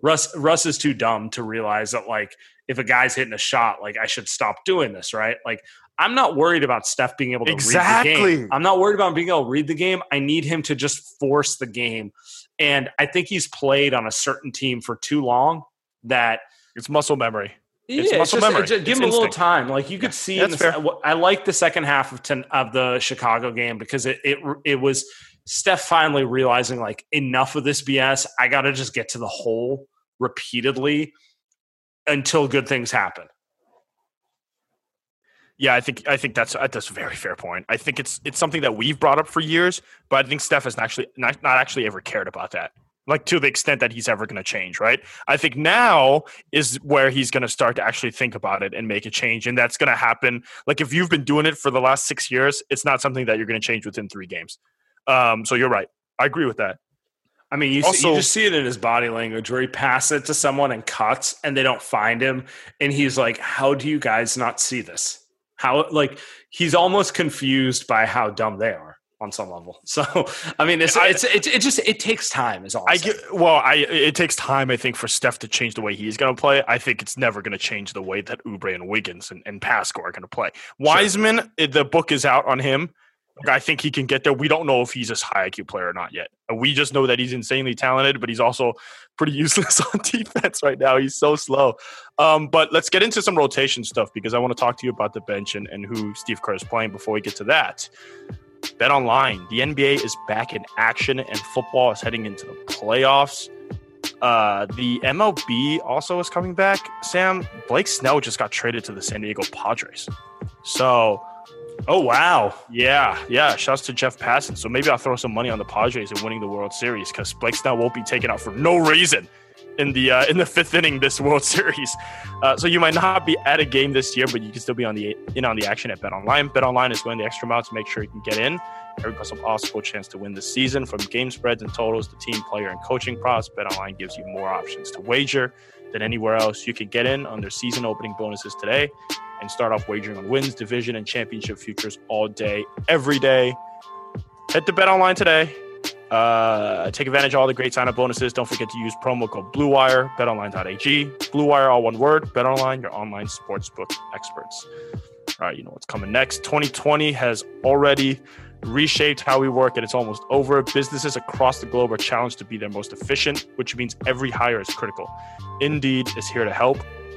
[SPEAKER 3] Russ Russ is too dumb to realize that like if a guy's hitting a shot, like I should stop doing this, right? Like I'm not worried about Steph being able to exactly. read the game. I'm not worried about being able to read the game. I need him to just force the game. And I think he's played on a certain team for too long that
[SPEAKER 1] it's muscle memory.
[SPEAKER 3] It's yeah, muscle just, memory. Just give it's him instinct. a little time. Like you could see, yeah, the, I like the second half of ten, of the Chicago game because it it it was Steph finally realizing like enough of this BS. I got to just get to the hole repeatedly until good things happen.
[SPEAKER 1] Yeah, I think I think that's that's a very fair point. I think it's it's something that we've brought up for years, but I think Steph has actually not, not actually ever cared about that, like to the extent that he's ever going to change. Right? I think now is where he's going to start to actually think about it and make a change, and that's going to happen. Like if you've been doing it for the last six years, it's not something that you're going to change within three games. Um, so you're right. I agree with that.
[SPEAKER 3] I mean, you, also, see, you just see it in his body language where he passes it to someone and cuts, and they don't find him, and he's like, "How do you guys not see this?" How like he's almost confused by how dumb they are. on some level. [LAUGHS] So I mean, it's I, it's, it's it just it takes time. Is all
[SPEAKER 1] i get. Well, I it takes time. I think for Steph to change the way he's going to play. I think it's never going to change the way that Oubre and Wiggins and, and Paschall are going to play. Wiseman, sure. the book is out on him. I think he can get there. We don't know if he's a high IQ player or not yet. We just know that he's insanely talented, but he's also [LAUGHS] pretty useless [LAUGHS] on defense right now. He's so slow. Um, but let's get into some rotation stuff because I want to talk to you about the bench and, and who Steve Kerr is playing before we get to that. Bet online. The NBA is back in action and football is heading into the playoffs. Uh, the MLB also is coming back. Sam, Blake Snell just got traded to the San Diego Padres. So
[SPEAKER 3] Oh wow!
[SPEAKER 1] Yeah, yeah. Shouts to Jeff Passan. So maybe I'll throw some money on the Padres and winning the World Series because Blake Snell won't be taken out for no reason in the uh, in the fifth inning this [LAUGHS] World Series. Uh, so you might not be at a game this year, but you can still be on the in on the action at Bet Online. Bet Online is going the extra mile to make sure you can get in. Every possible chance to win this season from game spreads and totals to team player and coaching props. Bet Online gives you more options to wager than anywhere else. You can get in on their season opening bonuses today and start off wagering on wins, division, and championship futures all day, every day. Head to Bet Online today. Uh, take advantage of all the great sign up bonuses. Don't forget to use promo code BlueWire, betonline.ag. BlueWire, all one word. Bet Online, your online sportsbook experts. All right, you know what's coming next. 2020 has already reshaped how we work, and it's almost over. Businesses across the globe are challenged to be their most efficient, which means every hire is critical. Indeed is here to help.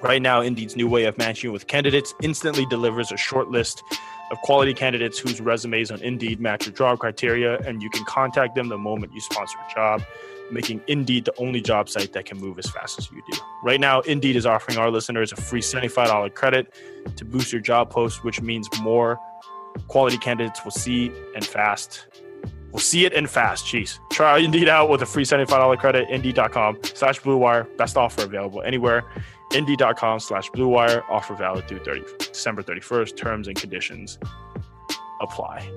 [SPEAKER 1] Right now, Indeed's new way of matching with candidates instantly delivers a short list of quality candidates whose resumes on Indeed match your job criteria, and you can contact them the moment you sponsor a job, making Indeed the only job site that can move as fast as you do. Right now, Indeed is offering our listeners a free $75 credit to boost your job post, which means more quality candidates will see and fast. We'll see it and fast. Jeez. Try Indeed out with a free $75 credit. Indeed.com slash Blue Wire. Best offer available anywhere. Indeed.com slash Blue Wire. Offer valid through 30, December 31st. Terms and conditions apply.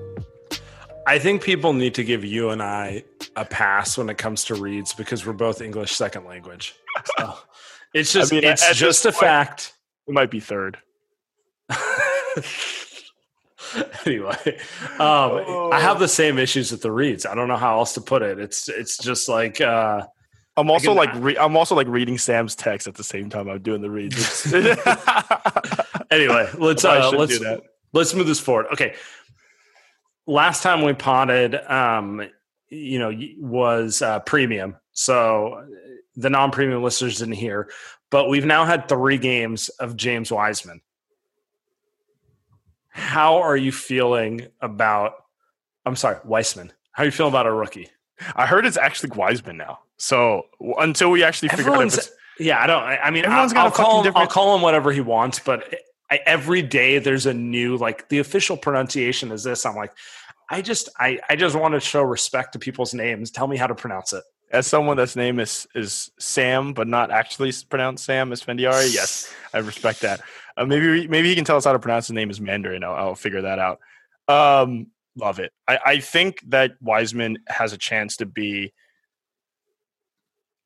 [SPEAKER 3] I think people need to give you and I a pass when it comes to reads because we're both English second language. So it's just I mean, it's just a point, fact.
[SPEAKER 1] We might be third. [LAUGHS] [LAUGHS]
[SPEAKER 3] anyway, um, oh. I have the same issues with the reads. I don't know how else to put it. It's it's just like uh,
[SPEAKER 1] I'm also like re- I'm also like reading Sam's text at the same time I'm doing the reads. [LAUGHS] [LAUGHS]
[SPEAKER 3] anyway, let's uh, let's let's move this forward. Okay, last time we potted, um, you know, was uh, premium, so the non-premium listeners didn't hear, but we've now had three games of James Wiseman. How are you feeling about? I'm sorry, Weissman. How are you feeling about a rookie?
[SPEAKER 1] I heard it's actually Wiseman now. So until we actually figure out, if it's,
[SPEAKER 3] yeah, I don't. I mean, I'll, I'll call him. Different... I'll call him whatever he wants, but I, every day there's a new like the official pronunciation is this. I'm like, I just, I, I just want to show respect to people's names. Tell me how to pronounce it.
[SPEAKER 1] As someone that's name is is Sam, but not actually pronounced Sam Esfandiari, yes, I respect that. Uh, maybe maybe he can tell us how to pronounce his name as Mandarin. I'll, I'll figure that out. Um, love it. I, I think that Wiseman has a chance to be.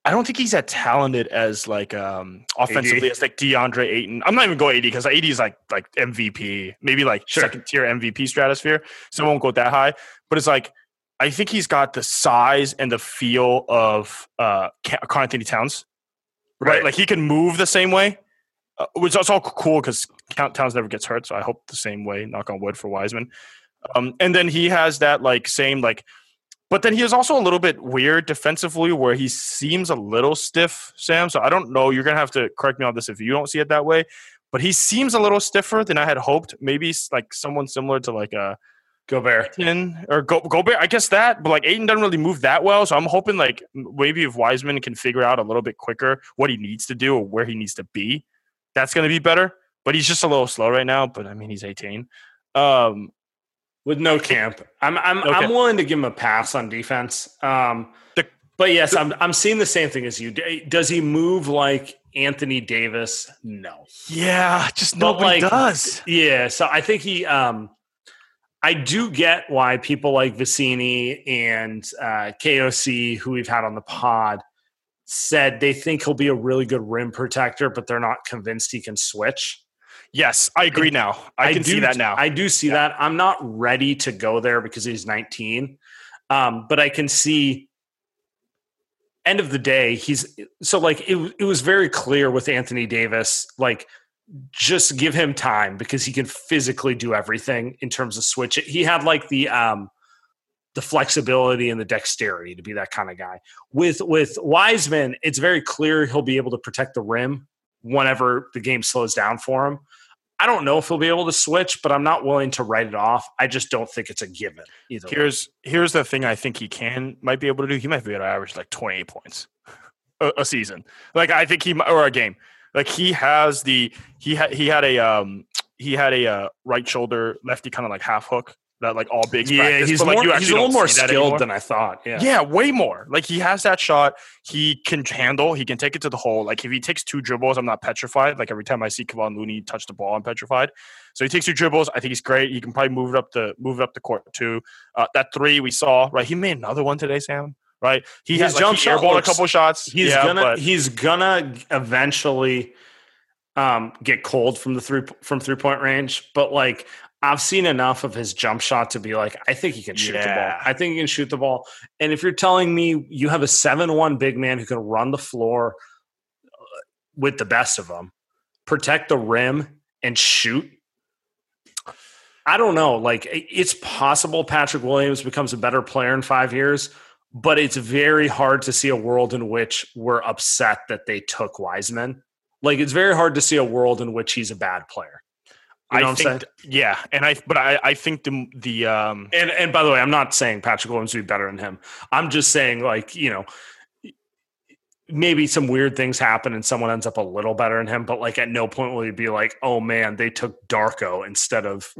[SPEAKER 1] I don't think he's that talented as like um offensively AD. as like DeAndre Ayton. I'm not even going AD because AD is like like MVP, maybe like sure. second tier MVP stratosphere. So I won't go that high. But it's like I think he's got the size and the feel of uh Anthony Towns. Right? right? Like he can move the same way. Uh, which is all cool because Towns never gets hurt. So I hope the same way, knock on wood, for Wiseman. Um, and then he has that like same like, but then he is also a little bit weird defensively where he seems a little stiff, Sam. So I don't know. You're gonna have to correct me on this if you don't see it that way. But he seems a little stiffer than I had hoped. Maybe like someone similar to like a
[SPEAKER 3] Gobert
[SPEAKER 1] or Go, Gobert. I guess that, but like Ayton doesn't really move that well. So I'm hoping like maybe if Wiseman can figure out a little bit quicker what he needs to do or where he needs to be, that's going to be better. But he's just a little slow right now. But I mean, he's 18. Um,
[SPEAKER 3] with no camp. I'm I'm okay. I'm willing to give him a pass on defense. Um, the, but yes, the, I'm I'm seeing the same thing as you. Does he move like Anthony Davis, no.
[SPEAKER 1] Yeah, just nobody like, does.
[SPEAKER 3] Yeah, so I think he. um I do get why people like Vecenie and uh, KOC, who we've had on the pod, said they think he'll be a really good rim protector, but they're not convinced he can switch.
[SPEAKER 1] Yes, I agree now. I, I can
[SPEAKER 3] do,
[SPEAKER 1] see that now.
[SPEAKER 3] I do see yeah. that. I'm not ready to go there because he's 19. Um, but I can see end of the day, he's so like it, it was very clear with Anthony Davis, like just give him time because he can physically do everything in terms of switch. He had like the um the flexibility and the dexterity to be that kind of guy. With with Wiseman, it's very clear he'll be able to protect the rim whenever the game slows down for him. I don't know if he'll be able to switch, but I'm not willing to write it off. I just don't think it's a given either.
[SPEAKER 1] Here's way. here's the thing I think he can might be able to do. He might be able to average like 28 points [LAUGHS] a, a season. Like I think he or a game. Like he has the he had he had a um he had a uh, right shoulder lefty kind of like half hook that like all big.
[SPEAKER 3] yeah,
[SPEAKER 1] practice.
[SPEAKER 3] He's, but, like, more, he's a little more skilled than I thought. Yeah.
[SPEAKER 1] Yeah, way more. Like he has that shot. He can handle. He can take it to the hole. Like if he takes two dribbles, I'm not petrified. Like every time I see Kevon Looney touch the ball, I'm petrified. So he takes two dribbles. I think he's great. He can probably move it up the move it up the court too. Uh, that three we saw, right? He made another one today, Sam. Right? He His has jump like, shot a couple shots.
[SPEAKER 3] He's
[SPEAKER 1] yeah,
[SPEAKER 3] gonna
[SPEAKER 1] but,
[SPEAKER 3] he's gonna eventually um, get cold from the three from three point range, but like I've seen enough of his jump shot to be like, I think he can shoot yeah. the ball. I think he can shoot the ball. And if you're telling me you have a 7 1 big man who can run the floor uh, with the best of them, protect the rim, and shoot, I don't know. Like, it's possible Patrick Williams becomes a better player in five years, but it's very hard to see a world in which we're upset that they took Wiseman. Like, it's very hard to see a world in which he's a bad player. You know I
[SPEAKER 1] think, yeah, and I, but I, I think the the um,
[SPEAKER 3] and and by the way, I'm not saying Patrick Williams would be better than him. I'm just saying, like, you know, maybe some weird things happen and someone ends up a little better than him, but like, at no point will he be like, oh man, they took Darko instead of,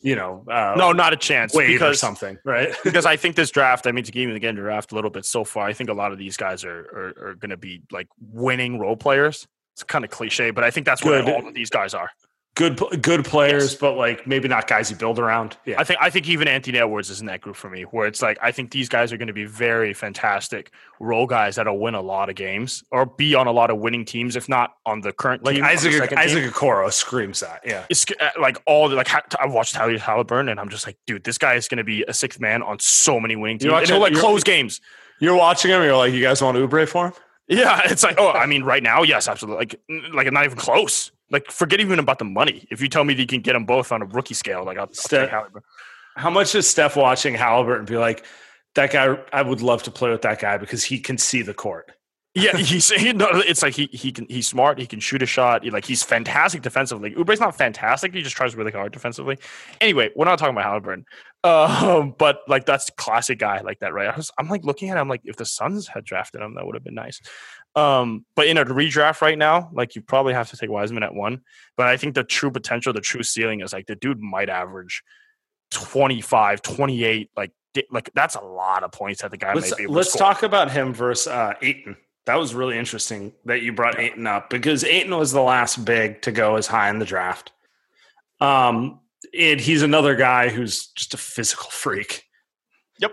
[SPEAKER 3] you know, uh,
[SPEAKER 1] no, not a chance,
[SPEAKER 3] Wade because, or something, [LAUGHS] right?
[SPEAKER 1] because I think this draft, I mean, to even again the draft a little bit so far, I think a lot of these guys are are, are going to be like winning role players. It's kind of cliche, but I think that's what all of these guys are
[SPEAKER 3] good good players, yes. but like maybe not guys you build around.
[SPEAKER 1] Yeah, I think I think even Anthony Edwards is in that group for me, where it's like I think these guys are going to be very fantastic role guys that'll win a lot of games or be on a lot of winning teams, if not on the current
[SPEAKER 3] like
[SPEAKER 1] team.
[SPEAKER 3] Isaac Isaac Okoro screams that. Yeah,
[SPEAKER 1] it's uh, like all the, like I've watched Tyler Haliburton, and I'm just like, dude, this guy is going to be a sixth man on so many winning teams. And he'll like close games.
[SPEAKER 3] You're watching him. You're like, you guys want Oubre for him?
[SPEAKER 1] Yeah, [LAUGHS] it's like, oh, I mean, right now, yes, absolutely. Like, like not even close. Like, forget even about the money. If you tell me that you can get them both on a rookie scale, like, I'll, I'll
[SPEAKER 3] Steph, How much is Steph watching Haliburton be like, that guy, I would love to play with that guy because he can see the court.
[SPEAKER 1] Yeah, he's [LAUGHS] he, no, it's like he he can he's smart. He can shoot a shot. He, like he's fantastic defensively. Oubre's not fantastic. He just tries really hard defensively. Anyway, we're not talking about Haliburton, um, [LAUGHS] but like that's classic guy like that, right? I was, I'm like looking at him like if the Suns had drafted him, that would have been nice. Um, but in a redraft right now, like you probably have to take Wiseman at one. But I think the true potential, the true ceiling is like the dude might average 25, 28, like like that's a lot of points that the guy
[SPEAKER 3] let's,
[SPEAKER 1] might be
[SPEAKER 3] Let's talk about him versus uh, Ayton. That was really interesting that you brought Ayton up because Ayton was the last big to go as high in the draft. Um, and he's another guy who's just a physical freak.
[SPEAKER 1] Yep.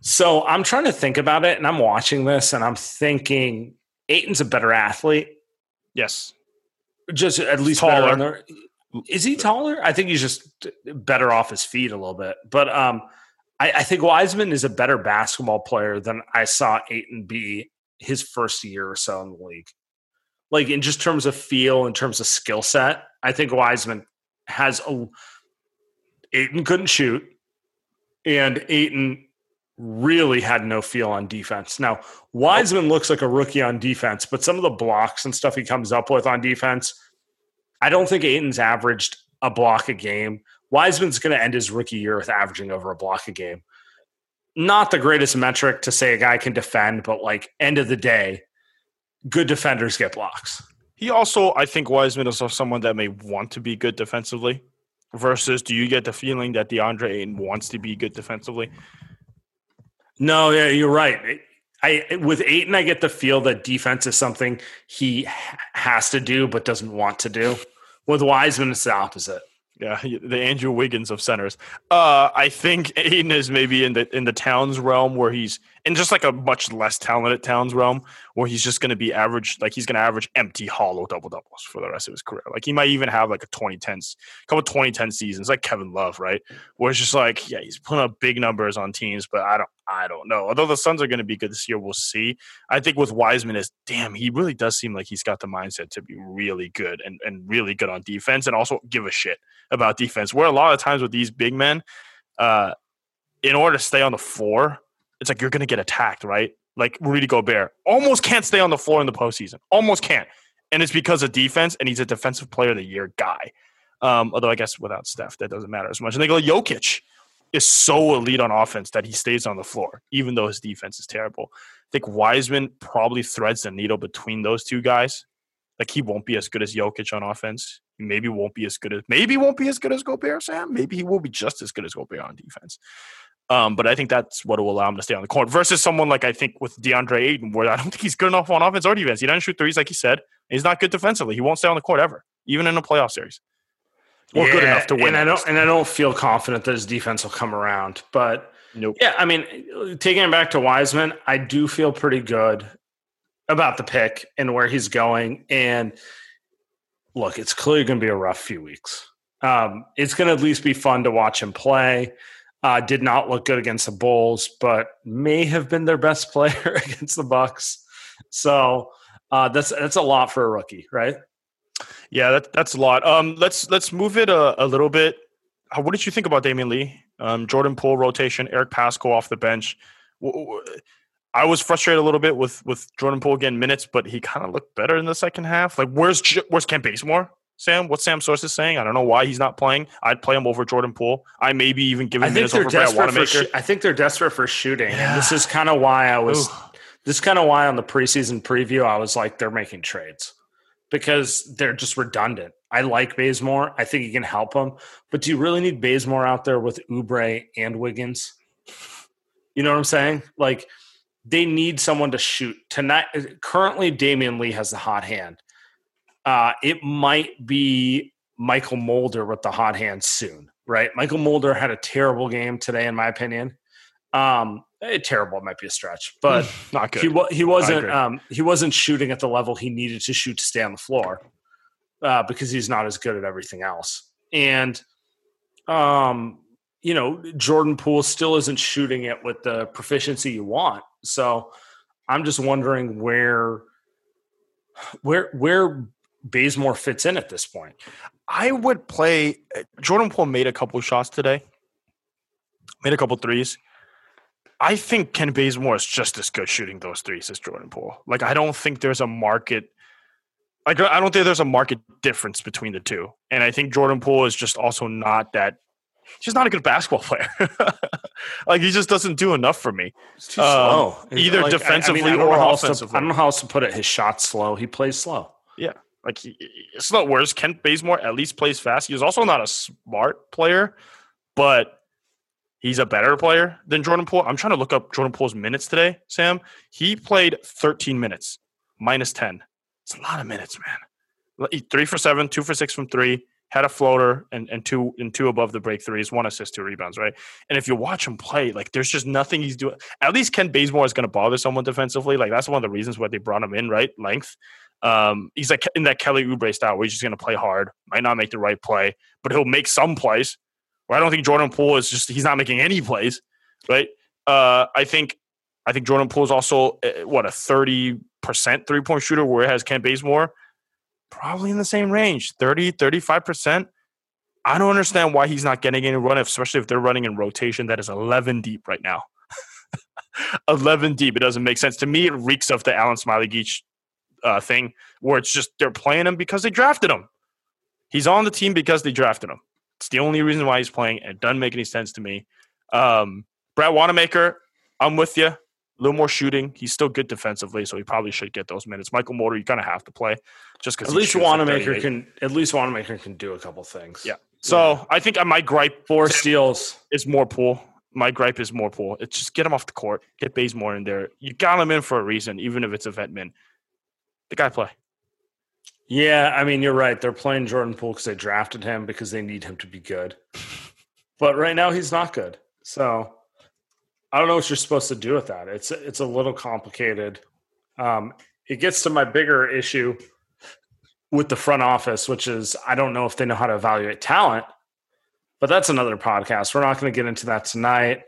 [SPEAKER 3] So I'm trying to think about it, and I'm watching this, and I'm thinking Ayton's a better athlete.
[SPEAKER 1] Yes.
[SPEAKER 3] Just at least taller. Is he taller? I think he's just better off his feet a little bit. But um, I, I, think Wiseman is a better basketball player than I saw Ayton be his first year or so in the league. Like in just terms of feel, in terms of skill set, I think Wiseman has a. Ayton couldn't shoot, and Ayton really had no feel on defense. Now, Wiseman looks like a rookie on defense, but some of the blocks and stuff he comes up with on defense, I don't think Ayton's averaged a block a game. Wiseman's going to end his rookie year with averaging over a block a game. Not the greatest metric to say a guy can defend, but like end of the day, good defenders get blocks.
[SPEAKER 1] He also, I think Wiseman is someone that may want to be good defensively. Versus, do you get the feeling that DeAndre Ayton wants to be good defensively?
[SPEAKER 3] No, yeah, you're right. I with Ayton, I get the feel that defense is something he has to do but doesn't want to do. With Wiseman, it's the opposite.
[SPEAKER 1] Yeah, the Andrew Wiggins of centers. Uh, I think Ayton is maybe in the in the Towns realm where he's in just like a much less talented Towns realm where he's just going to be average, like he's going to average empty, hollow double doubles for the rest of his career. Like he might even have like a 2010, couple 2010 seasons, like Kevin Love, right? Where it's just like, yeah, he's putting up big numbers on teams, but I don't, I don't know. Although the Suns are going to be good this year, we'll see. I think with Wiseman is damn, he really does seem like he's got the mindset to be really good and, and really good on defense and also give a shit about defense. Where a lot of times with these big men, uh, in order to stay on the floor, it's like you're going to get attacked, right? Like Rudy Gobert almost can't stay on the floor in the postseason, almost can't, and it's because of defense, and he's a defensive player of the year guy. Um, although I guess without Steph, that doesn't matter as much. And they go Jokic is so elite on offense that he stays on the floor, even though his defense is terrible. I think Wiseman probably threads the needle between those two guys. Like he won't be as good as Jokic on offense. He maybe won't be as good as maybe won't be as good as Gobert, Sam. Maybe he will be just as good as Gobert on defense. Um, but I think that's what will allow him to stay on the court versus someone like I think with DeAndre Ayton, where I don't think he's good enough on offense or defense. He doesn't shoot threes like he said. He's not good defensively. He won't stay on the court ever, even in a playoff series
[SPEAKER 3] or yeah, good enough to win. And I don't and I don't feel confident that his defense will come around. But nope. yeah, I mean, taking it back to Wiseman, I do feel pretty good about the pick and where he's going. And look, it's clearly going to be a rough few weeks. Um, it's going to at least be fun to watch him play. Uh, did not look good against the Bulls, but may have been their best [LAUGHS] player against the Bucks. So uh, that's that's a lot for a rookie, right?
[SPEAKER 1] Yeah, that, that's a lot. Um, let's let's move it a, a little bit. What did you think about Damion Lee? Um, Jordan Poole rotation, Eric Paschall off the bench. I was frustrated a little bit with with Jordan Poole getting minutes, but he kind of looked better in the second half. Like, where's where's Kent Bazemore? Sam, what Sam Source is saying. I don't know why he's not playing. I'd play him over Jordan Poole. I maybe even give him minutes over Brad Wanamaker.
[SPEAKER 3] Sh- I think they're desperate for shooting, yeah. and this is kind of why I was. Ooh. This is kind of why on the preseason preview I was like, they're making trades because they're just redundant. I like Bazemore. I think he can help them. But do you really need Bazemore out there with Oubre and Wiggins? You know what I'm saying? Like they need someone to shoot tonight. Currently, Damion Lee has the hot hand. Uh, it might be Mychal Mulder with the hot hand soon, right? Mychal Mulder had a terrible game today, in my opinion. Um, eh, terrible might be a stretch, but [LAUGHS]
[SPEAKER 1] not good.
[SPEAKER 3] He, he wasn't um, he wasn't shooting at the level he needed to shoot to stay on the floor uh, because he's not as good at everything else. And um, you know, Jordan Poole still isn't shooting it with the proficiency you want. So I'm just wondering where where where Bazemore fits in at this point.
[SPEAKER 1] I would play Jordan Poole made a couple shots today. Made a couple threes. I think Ken Bazemore is just as good shooting those threes as Jordan Poole. Like I don't think there's a market like I don't think there's a market difference between the two. And I think Jordan Poole is just also not that he's not a good basketball [LAUGHS] player. like he just doesn't do enough for me.
[SPEAKER 3] too um, slow.
[SPEAKER 1] Either
[SPEAKER 3] like,
[SPEAKER 1] defensively
[SPEAKER 3] I, I
[SPEAKER 1] mean, or
[SPEAKER 3] offensively. To, I don't know how else to put it. His shot slow. He plays slow.
[SPEAKER 1] Yeah. Like he, it's not worse. Kent Bazemore at least plays fast. He's also not a smart player, but he's a better player than Jordan Poole. I'm trying to look up Jordan Poole's minutes today, Sam. He played 13 minutes, minus 10. It's a lot of minutes, man. Three for seven, two for six from three, had a floater and, and two and two above the break threes, one assist, two rebounds, right? And if you watch him play, like there's just nothing he's doing. At least Ken Bazemore is going to bother someone defensively. Like that's one of the reasons why they brought him in, right? Length. Um, he's like in that Kelly Oubre style where he's just going to play hard, might not make the right play, but he'll make some plays. Where I don't think Jordan Poole is just he's not making any plays, right? Uh, I think I think Jordan Poole is also uh, what a thirty percent three point shooter, where it has Kent Bazemore probably in the same range 30 35 percent. I don't understand why he's not getting any run, especially if they're running in rotation that is 11 deep right now. [LAUGHS] 11 deep. It doesn't make sense. To me, it reeks of the Alen Smiley Smailagic uh, thing where it's just they're playing him because they drafted him. He's on the team because they drafted him. It's the only reason why he's playing. It doesn't make any sense to me. Um, Brad Wanamaker, I'm with you. A little more shooting. He's still good defensively, so he probably should get those minutes. Mychal Mulder, you kind of have to play just because.
[SPEAKER 3] At least Wanamaker like can. At least Wanamaker can do a couple things.
[SPEAKER 1] Yeah. So yeah. I think my gripe
[SPEAKER 3] four steals
[SPEAKER 1] is more Poole. my gripe is more poor. It's just get him off the court, get Bazemore in there. You got him in for a reason, even if it's a vet min. The guy play.
[SPEAKER 3] Yeah, I mean, you're right. They're playing Jordan Poole because they drafted him because they need him to be good. [LAUGHS] But right now, he's not good. So I don't know what you're supposed to do with that. It's it's a little complicated. Um, it gets to my bigger issue with the front office, which is I don't know if they know how to evaluate talent. But that's another podcast. We're not going to get into that tonight.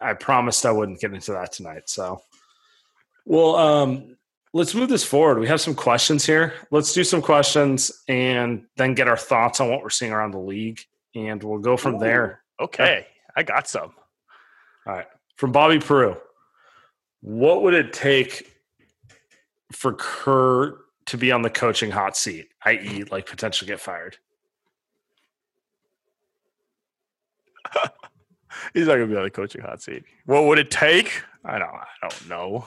[SPEAKER 3] I promised I wouldn't get into that tonight. So, well, um, let's move this forward. We have some questions here. Let's do some questions and then get our thoughts on what we're seeing around the league, and we'll go from
[SPEAKER 1] Ooh,
[SPEAKER 3] there.
[SPEAKER 1] Okay, I got some.
[SPEAKER 3] All right. From Bobby Peru, what would it take for Kerr to be on the coaching hot seat, i.e., like potentially get fired? [LAUGHS]
[SPEAKER 1] He's not gonna be on the coaching hot seat. What would it take? I don't. I don't know.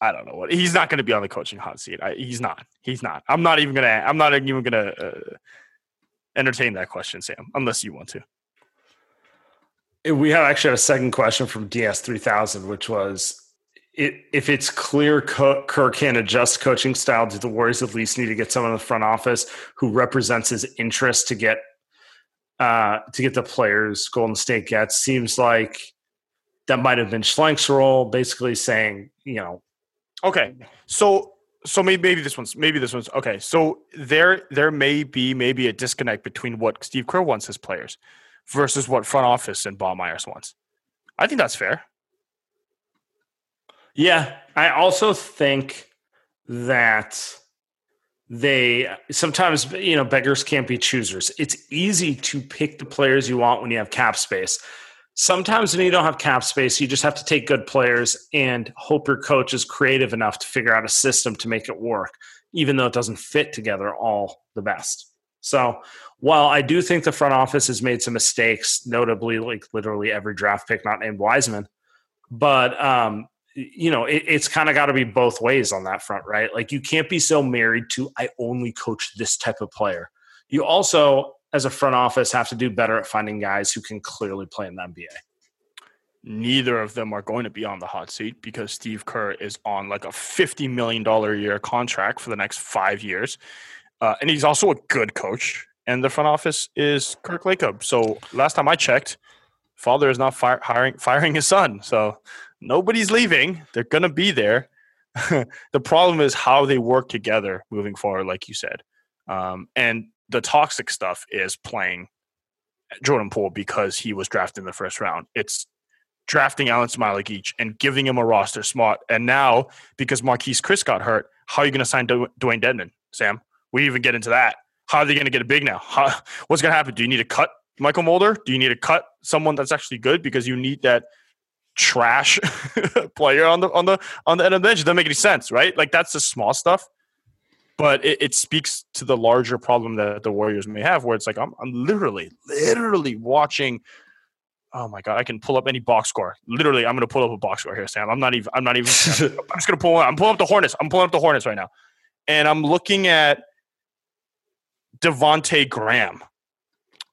[SPEAKER 1] I don't know what. He's not gonna be on the coaching hot seat. I, he's not. He's not. I'm not even gonna. I'm not even gonna uh, entertain that question, Sam, unless you want to.
[SPEAKER 3] We have actually had a second question from DS3000, which was it, if it's clear Kirk can adjust coaching style, do the Warriors at least need to get someone in the front office who represents his interest to get uh, to get the players Golden State gets? Seems like that might have been Schlenk's role, basically saying, you know,
[SPEAKER 1] okay, so so maybe maybe this one's maybe this one's okay. So there there may be maybe a disconnect between what Steve Kerr wants his players versus what front office and Bob Myers wants. I think that's fair.
[SPEAKER 3] Yeah, I also think that they sometimes you know beggars can't be choosers. It's easy to pick the players you want when you have cap space. Sometimes when you don't have cap space, you just have to take good players and hope your coach is creative enough to figure out a system to make it work, even though it doesn't fit together all the best. So while I do think the front office has made some mistakes, notably like literally every draft pick not named Wiseman, but um, you know, it, it's kind of got to be both ways on that front, right? Like you can't be so married to I only coach this type of player. You also, as a front office, have to do better at finding guys who can clearly play in the NBA.
[SPEAKER 1] Neither of them are going to be on the hot seat because Steve Kerr is on like a $50 million a year contract for the next five years. Uh, and he's also a good coach. And the front office is Kirk Lacob. So last time I checked, father is not fire, hiring, firing his son. So nobody's leaving. They're going to be there. [LAUGHS] the problem is how they work together moving forward, like you said. Um, and the toxic stuff is playing Jordan Poole because he was drafted in the first round. It's drafting Alen Smailagic and giving him a roster smart. And now, because Marquese Chriss got hurt, how are you going to sign Dewayne Dedmon, Sam? We even get into that. How are they going to get a big now? How, what's going to happen? Do you need to cut Mychal Mulder? Do you need to cut someone that's actually good because you need that trash [LAUGHS] player on the on the on the end of the bench. It doesn't make any sense, right? Like that's the small stuff. But it, it speaks to the larger problem that the Warriors may have, where it's like I'm, I'm literally, literally watching. Oh my god, I can pull up any box score. Literally, I'm gonna pull up a box score here, Sam. I'm not even. I'm not even. I'm [LAUGHS] just gonna pull. I'm pulling up the Hornets. I'm pulling up the Hornets right now, and I'm looking at Devonte Graham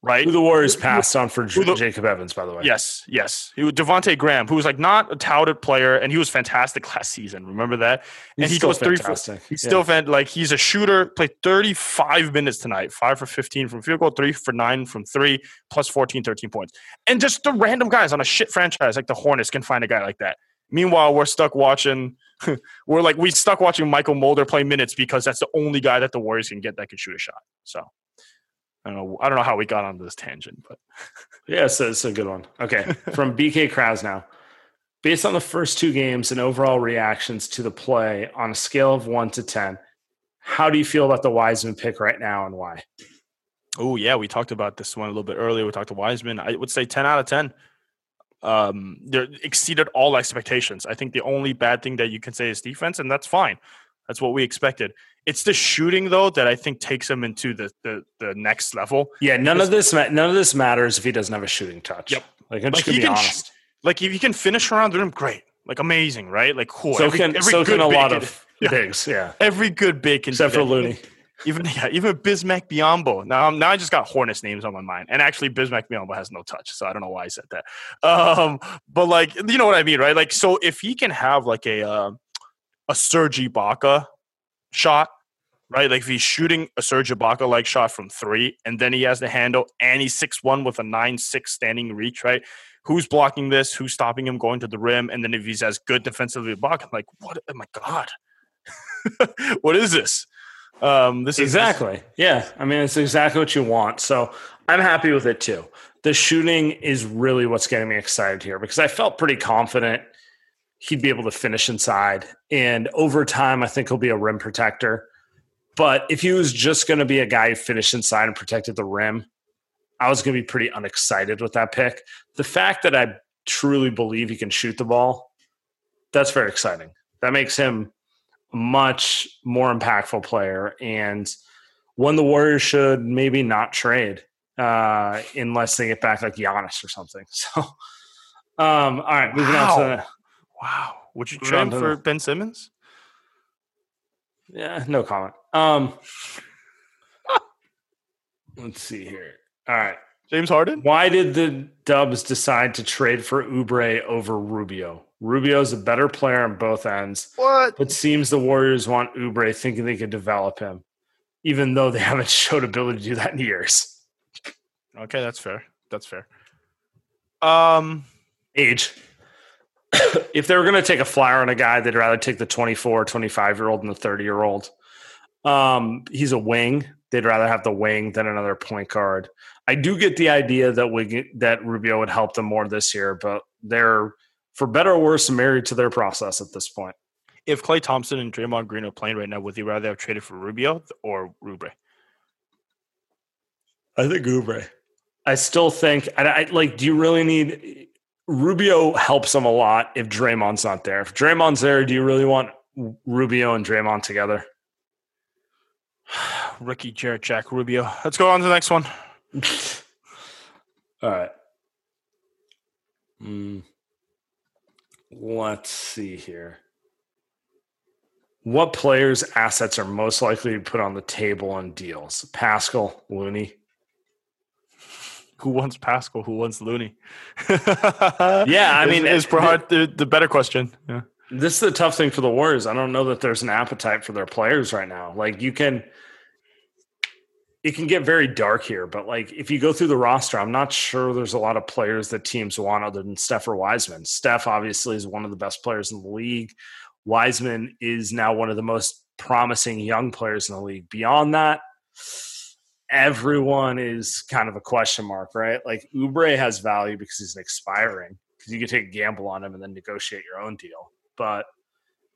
[SPEAKER 1] right?
[SPEAKER 3] Who the Warriors passed on for the, Jacob Evans, by the way.
[SPEAKER 1] Yes, yes. He was Devonte Graham, who was like not a touted player, and he was fantastic [LAUGHS] last season. Remember that? And
[SPEAKER 3] he's
[SPEAKER 1] he
[SPEAKER 3] goes fantastic.
[SPEAKER 1] three. For, he's yeah. still fan, like he's a shooter. Played 35 minutes tonight, five for 15 from field goal, three for nine from three, plus 14, 13 points. And just the random guys on a shit franchise like the Hornets can find a guy like that. Meanwhile, we're stuck watching. [LAUGHS] we're like we stuck watching Mychal Mulder play minutes because that's the only guy that the Warriors can get that can shoot a shot. So I don't know. I don't know how we got on this tangent, but [LAUGHS]
[SPEAKER 3] yeah, it's a good one. Okay, from BK Krause now. Based on the first two games and overall reactions to the play on a scale of one to ten, how do you feel about the Wiseman pick right now and why?
[SPEAKER 1] Oh yeah, we talked about this one a little bit earlier. We talked to Wiseman. I would say ten out of ten. Um, they exceeded all expectations. I think the only bad thing that you can say is defense, and that's fine. That's what we expected. It's the shooting though that I think takes him into the the, the next level.
[SPEAKER 3] Yeah, none of this none of this matters if he doesn't have a shooting touch.
[SPEAKER 1] Yep.
[SPEAKER 3] Like I'm just like, gonna be honest.
[SPEAKER 1] like if you can finish around the rim, great. Like amazing, right? Like cool.
[SPEAKER 3] So every, can every so can a lot of [LAUGHS] yeah. bigs. Yeah.
[SPEAKER 1] Every good big can
[SPEAKER 3] except for Looney. [LAUGHS]
[SPEAKER 1] even yeah, even Bismack Biyombo. Now, now I just got Hornets names on my mind, and actually Bismack Biyombo has no touch, so I don't know why I said that. Um, but like, you know what I mean, right? Like, so if he can have like a uh, a Serge Ibaka shot, right? Like if he's shooting a Serge Ibaka like shot from three, and then he has the handle, and he's six one with a nine six standing reach, right? Who's blocking this? Who's stopping him going to the rim? And then if he's as good defensively, Ibaka, I'm like, what? Oh my god, [LAUGHS] what is this?
[SPEAKER 3] Um, this exactly. Is, yeah, I mean, it's exactly what you want. So I'm happy with it too. The shooting is really what's getting me excited here because I felt pretty confident he'd be able to finish inside, and over time, I think he'll be a rim protector. But if he was just going to be a guy who finished inside and protected the rim, I was going to be pretty unexcited with that pick. The fact that I truly believe he can shoot the ball, that's very exciting. That makes him a much more impactful player and one the Warriors should maybe not trade uh, unless they get back like Giannis or something. [LAUGHS] So, um, all right, moving wow. on to the,
[SPEAKER 1] wow. Would you trade for Ben Simmons?
[SPEAKER 3] Yeah, no comment. Um, let's see here. All right,
[SPEAKER 1] James Harden.
[SPEAKER 3] Why did the Dubs decide to trade for Oubre over Rubio? Rubio's a better player on both ends.
[SPEAKER 1] What?
[SPEAKER 3] But seems the Warriors want Oubre thinking they could develop him, even though they [LAUGHS] haven't showed ability to do that in years.
[SPEAKER 1] Okay, that's fair. That's fair. Um,
[SPEAKER 3] age. [COUGHS] if they were going to take a flyer on a guy, they'd rather take the 24, 25 year old than the 30 year old. Um, he's a wing. They'd rather have the wing than another point guard. I do get the idea that we that Rubio would help them more this year, but they're for better or worse, married to their process at this point.
[SPEAKER 1] If Klay Thompson and Draymond Green are playing right now, would you rather have traded for Rubio or Oubre?
[SPEAKER 3] I think Oubre. I still think, I, I like. Do you really need Rubio? Helps them a lot if Draymond's not there. If Draymond's there, do you really want Rubio and Draymond together? [SIGHS]
[SPEAKER 1] Ricky Jarrett, Jack Rubio. Let's go on to the next one. [SIGHS]
[SPEAKER 3] All right. Mm. Let's see here. What players' assets are most likely to put on the table on deals? Paschall, Looney.
[SPEAKER 1] Who wants Paschall? Who wants Looney? [LAUGHS]
[SPEAKER 3] yeah, I mean,
[SPEAKER 1] is, is the, the better question? Yeah.
[SPEAKER 3] This is the tough thing for the Warriors. I don't know that there's an appetite for their players right now. Like you can it can get very dark here, but like if you go through the roster, I'm not sure there's a lot of players that teams want other than Steph or Wiseman. Steph obviously is one of the best players in the league. Wiseman is now one of the most promising young players in the league. Beyond that, everyone is kind of a question mark, right? Like Oubre has value because he's an expiring because you can take a gamble on him and then negotiate your own deal. But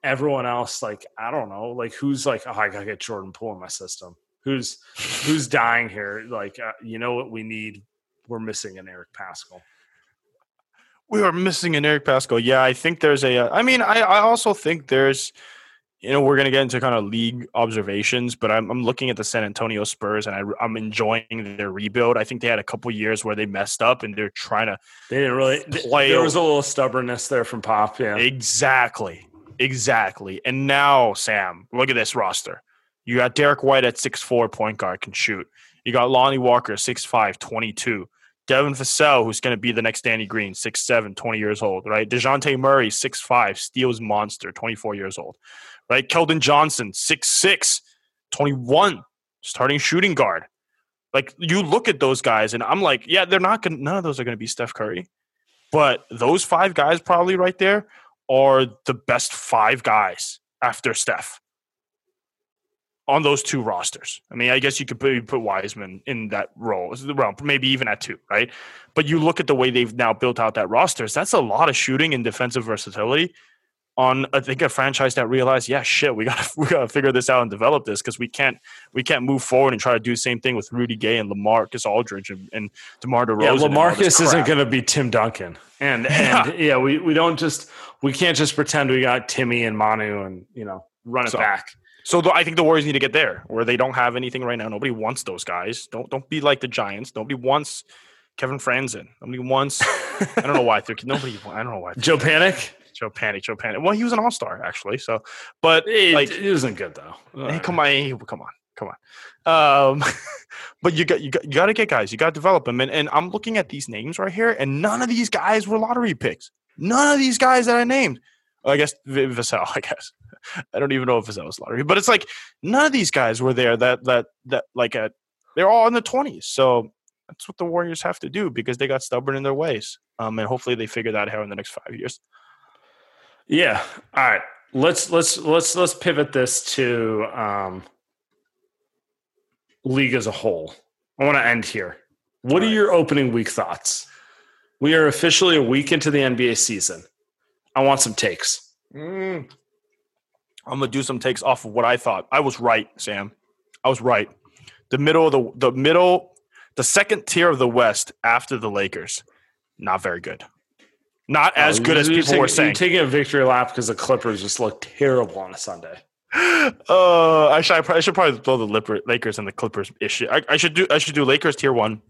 [SPEAKER 3] everyone else, like I don't know, like who's like, oh, I gotta get Jordan Poole in my system who's who's dying here. Like, uh, you know what we need? We're missing an Eric Paschall.
[SPEAKER 1] We are missing an Eric Paschall. Yeah, I think there's a. Uh, I mean, I I also think there's. You know, we're going to get into kind of league observations, but I'm, I'm looking at the San Antonio Spurs and I, am enjoying their rebuild. I think they had a couple years where they messed up and they're trying to.
[SPEAKER 3] They didn't really play. There was a little stubbornness there from Pop. Yeah,
[SPEAKER 1] exactly, exactly. And now, Sam, look at this roster. You got Derrick White at six four, point guard, can shoot. You got Lonnie Walker, 6'5, 22. Devin Vassell, who's going to be the next Danny Green, 6'7, 20 years old, right? DeJounte Murray, 6'5, steals monster, 24 years old, right? Keldon Johnson, 6'6, 21, starting shooting guard. Like, you look at those guys, and I'm like, yeah, they're not to, none of those are going to be Steph Curry. But those five guys, probably right there, are the best five guys after Steph on those two rosters. I mean, I guess you could put, put Wiseman in that role, maybe even at two, right? But you look at the way they've now built out that rosters. That's a lot of shooting and defensive versatility on I think a franchise that realized, yeah, shit, we gotta [LAUGHS] we gotta figure this out and develop this because we can't we can't move forward and try to do the same thing with Rudy Gay and LaMarcus Aldridge and, and DeMar DeRozan.
[SPEAKER 3] Yeah, LaMarcus isn't going to be Tim Duncan, and [LAUGHS] and yeah. yeah, we we don't just we can't just pretend we got Timmy and Manu and you know run it so, back.
[SPEAKER 1] So the, I think the Warriors need to get there where they don't have anything right now. Nobody wants those guys. Don't don't be like the Giants. Nobody wants Kevin Frandsen. Nobody wants. I don't know why. Nobody. I don't know why. [LAUGHS]
[SPEAKER 3] Joe Panik.
[SPEAKER 1] Joe Panik. Joe Panik. Well, he was an All Star actually. So, but
[SPEAKER 3] it,
[SPEAKER 1] like,
[SPEAKER 3] it isn't good though.
[SPEAKER 1] Hey, come on, come on, Come on. Um, [LAUGHS] but you got you got you got to get guys. You got to develop them. And and I'm looking at these names right here, and none of these guys were lottery picks. None of these guys that I named. Well, I guess Vassell. [LAUGHS] I guess I don't even know if Vassell was lottery, but it's like none of these guys were there. That that that like a they're all in the 20s. So that's what the Warriors have to do because they got stubborn in their ways. Um, and hopefully they figure that out in the next five years.
[SPEAKER 3] Yeah. All right. Let's let's let's let's pivot this to um, league as a whole. I want to end here. What are your opening week thoughts? We are officially a week into the NBA season. I want some takes.
[SPEAKER 1] Mm. I'm gonna do some takes off of what I thought. I was right, Sam. I was right. The middle of the the middle, the second tier of the West after the Lakers, not very good. Not as good as people
[SPEAKER 3] taking,
[SPEAKER 1] were saying. You're
[SPEAKER 3] taking a victory lap because the Clippers just look terrible on a Sunday. [GASPS]
[SPEAKER 1] Uh, I should I should probably throw the Lakers and the Clippers issue. I, I should do I should do Lakers tier one,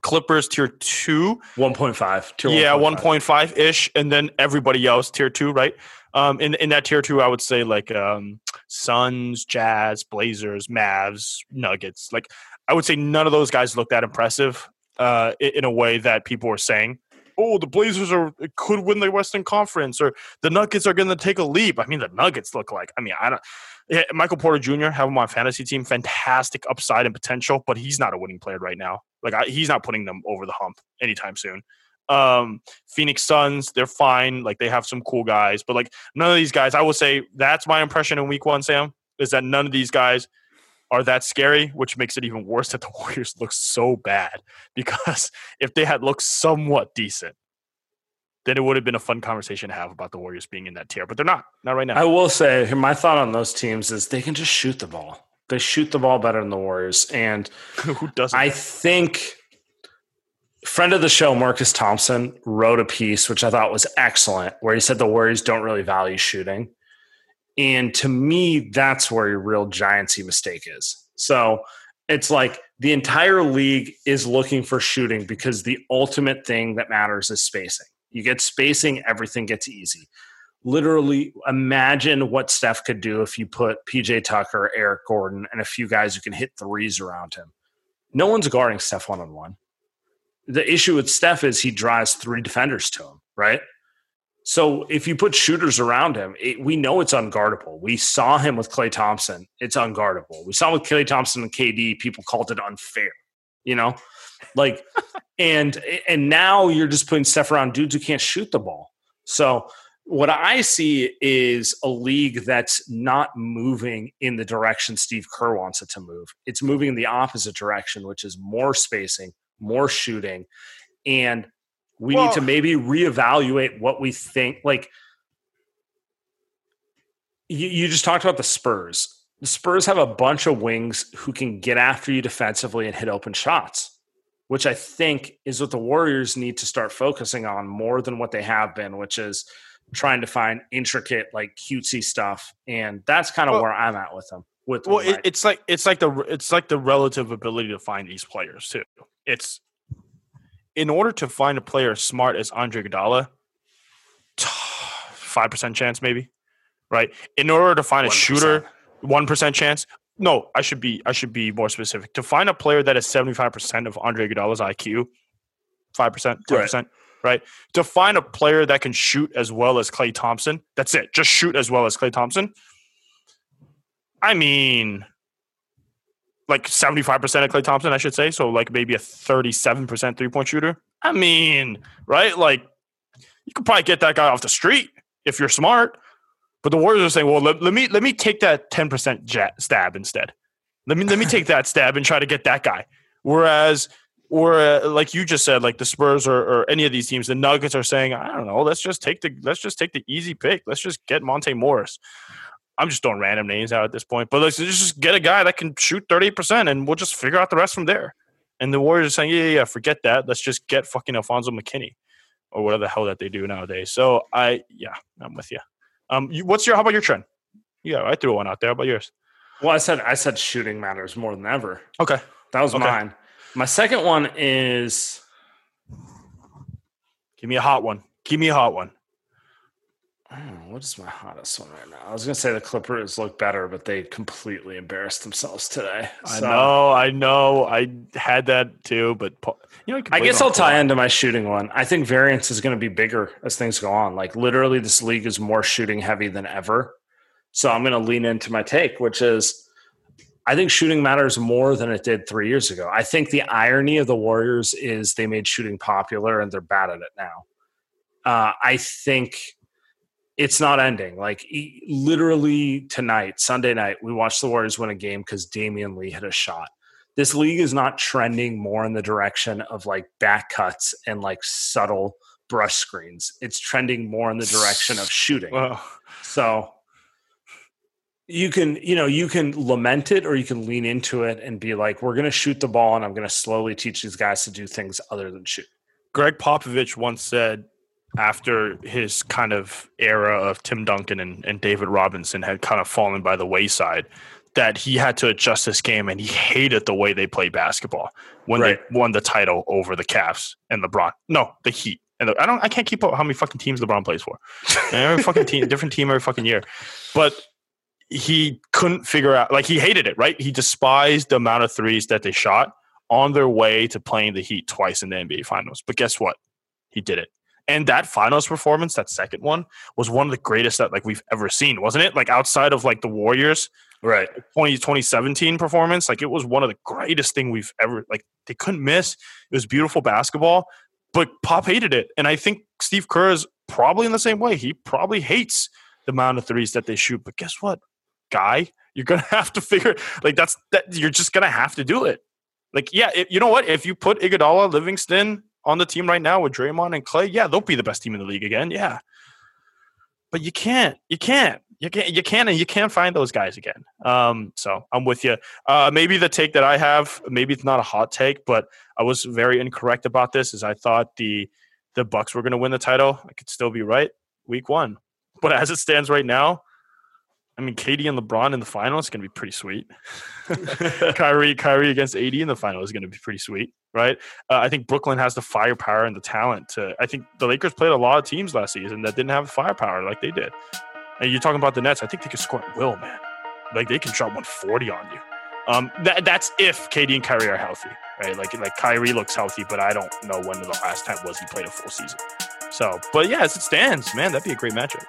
[SPEAKER 1] Clippers tier two,
[SPEAKER 3] one point five.
[SPEAKER 1] tier Yeah, one point five ish, and then everybody else tier two, right? Um, in in that tier two, I would say like um, Suns, Jazz, Blazers, Mavs, Nuggets. Like I would say none of those guys look that impressive uh, in a way that people were saying oh, the Blazers are could win the Western Conference, or the Nuggets are going to take a leap. I mean, the Nuggets look like. I mean, I don't. Yeah, Michael Porter Jr. have him on fantasy team, fantastic upside and potential, but he's not a winning player right now. Like I, he's not putting them over the hump anytime soon. Um, Phoenix Suns, they're fine. Like they have some cool guys, but like none of these guys. I will say that's my impression in Week One. Sam is that none of these guys are that scary, which makes it even worse that the [LAUGHS] Warriors look so bad. Because if they had looked somewhat decent, then it would have been a fun conversation to have about the Warriors being in that tier. But they're not, not right now.
[SPEAKER 3] I will say, my thought on those teams is they can just shoot the ball. They shoot the ball better than the Warriors, and [LAUGHS]
[SPEAKER 1] who doesn't?
[SPEAKER 3] I think friend of the show Marcus Thompson wrote a piece which I thought was excellent, where he said the Warriors don't really value shooting. And to me, that's where your real giantsy mistake is. So it's like the entire league is looking for shooting because the ultimate thing that matters is spacing. You get spacing, everything gets easy. Literally, imagine what Steph could do if you put PJ Tucker, Eric Gordon, and a few guys who can hit threes around him. No one's guarding Steph one on one. The issue with Steph is he drives three defenders to him, right? So if you put shooters around him, it, we know it's unguardable. We saw him with Klay Thompson; it's unguardable. We saw with Klay Thompson and KD, people called it unfair. You know, like, [LAUGHS] and and now you're just putting stuff around dudes who can't shoot the ball. So what I see is a league that's not moving in the direction Steve Kerr wants it to move. It's moving in the opposite direction, which is more spacing, more shooting, and we well, need to maybe reevaluate what we think. Like you, you just talked about the Spurs. The Spurs have a bunch of wings who can get after you defensively and hit open shots, which I think is what the Warriors need to start focusing on more than what they have been, which is trying to find intricate, like cutesy stuff. And that's kind of well, where I'm at with them. With
[SPEAKER 1] well, it, it's like it's like the it's like the relative ability to find these players too. It's in order to find a player as smart as Andre Iguodala, five percent chance maybe, right? In order to find 1%. a shooter, one percent chance. No, I should be I should be more specific. To find a player that is seventy five percent of Andre Iguodala's IQ, five percent, ten percent, right? To find a player that can shoot as well as Klay Thompson, that's it. Just shoot as well as Klay Thompson. I mean, like 75% of Klay Thompson, I should say. So like maybe a 37% three point shooter. I mean, right? Like you could probably get that guy off the street if you're smart. But the Warriors are saying, well, let, let me let me take that 10% jet stab instead. Let me let me take [LAUGHS] that stab and try to get that guy. Whereas or uh, like you just said, like the Spurs or, or, any of these teams, the Nuggets are saying, I don't know, let's just take the let's just take the easy pick. Let's just get Monte Morris. I'm just throwing random names out at this point, but let's just get a guy that can shoot 38% and we'll just figure out the rest from there. And the Warriors are saying, yeah, yeah, yeah, forget that. Let's just get fucking Alfonzo McKinnie or whatever the hell that they do nowadays. So I, yeah, I'm with you. Um, you, what's your, how about your trend? Yeah, I threw one out there. How about yours?
[SPEAKER 3] Well, I said, I said shooting matters more than ever.
[SPEAKER 1] Okay.
[SPEAKER 3] That was
[SPEAKER 1] okay.
[SPEAKER 3] mine. My second one is.
[SPEAKER 1] Give me a hot one. Give me a hot one.
[SPEAKER 3] What is my hottest one right now? I was gonna say the Clippers look better, but they completely embarrassed themselves today.
[SPEAKER 1] I know, I know, I had that too, but you know,
[SPEAKER 3] I guess I'll tie into my shooting one. I think variance is going to be bigger as things go on. Like literally, this league is more shooting heavy than ever. So I'm going to lean into my take, which is I think shooting matters more than it did three years ago. I think the irony of the Warriors is they made shooting popular and they're bad at it now. Uh, I think it's not ending. Like literally tonight, Sunday night, we watched the Warriors win a game because Damion Lee hit a shot. This league is not trending more in the direction of like back cuts and like subtle brush screens. It's trending more in the direction of shooting. [LAUGHS] So you can you know you can lament it or you can lean into it and be like we're going to shoot the ball and i'm going to slowly teach these guys to do things other than shoot
[SPEAKER 1] gregg popovich once said after his kind of era of tim duncan and, and david robinson had kind of fallen by the wayside that he had to adjust his game and he hated the way they played basketball when right. they won the title over the Cavs and LeBron. No, the Heat. And the, I don't I can't keep up how many fucking teams LeBron plays for. every [LAUGHS] fucking team, different team every fucking year. But he couldn't figure out like he hated it, right? He despised the amount of threes that they shot on their way to playing the Heat twice in the NBA finals. But guess what? He did it. And that finals performance, that second one, was one of the greatest that like we've ever seen, wasn't it? Like outside of like the Warriors,
[SPEAKER 3] right?
[SPEAKER 1] 20, 2017 performance, like it was one of the greatest thing we've ever like. They couldn't miss. It was beautiful basketball, but Pop hated it, and I think Steve Kerr is probably in the same way. He probably hates the amount of threes that they shoot. But guess what? guy, you're gonna [LAUGHS] have to figure like that's that you're just gonna have to do it. Like, yeah, it, you know what? If you put Iguodala, Livingston on the team right now with Draymond and Klay, yeah, they'll be the best team in the league again. Yeah, but you can't, you can't, you can't, you can't. and you can't find those guys again. Um, so I'm with you. Uh, maybe the take that I have, maybe it's not a hot take, but I was very incorrect about this. Is I thought the the Bucks were going to win the title. I could still be right, week one, but as it stands right now, I mean, KD and LeBron in the final is going to be pretty sweet. [LAUGHS] [LAUGHS] Kyrie, Kyrie against AD in the final is going to be pretty sweet, right? Uh, I think Brooklyn has the firepower and the talent to. I think the Lakers played a lot of teams last season that didn't have firepower like they did. And you're talking about the Nets. I think they can score at will, man. Like they can drop 140 on you. Um, that, that's if KD and Kyrie are healthy, right? Like like Kyrie looks healthy, but I don't know when the last time was he played a full season. So, but yeah, as it stands, man, that'd be a great matchup.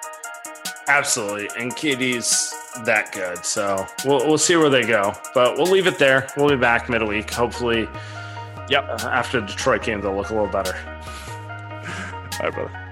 [SPEAKER 3] Absolutely, and KD's that good, so we'll we'll see where they go. But we'll leave it there. We'll be back midweek, hopefully. Yep, uh, after the Detroit game, they'll look a little better. [LAUGHS]
[SPEAKER 1] All right, brother.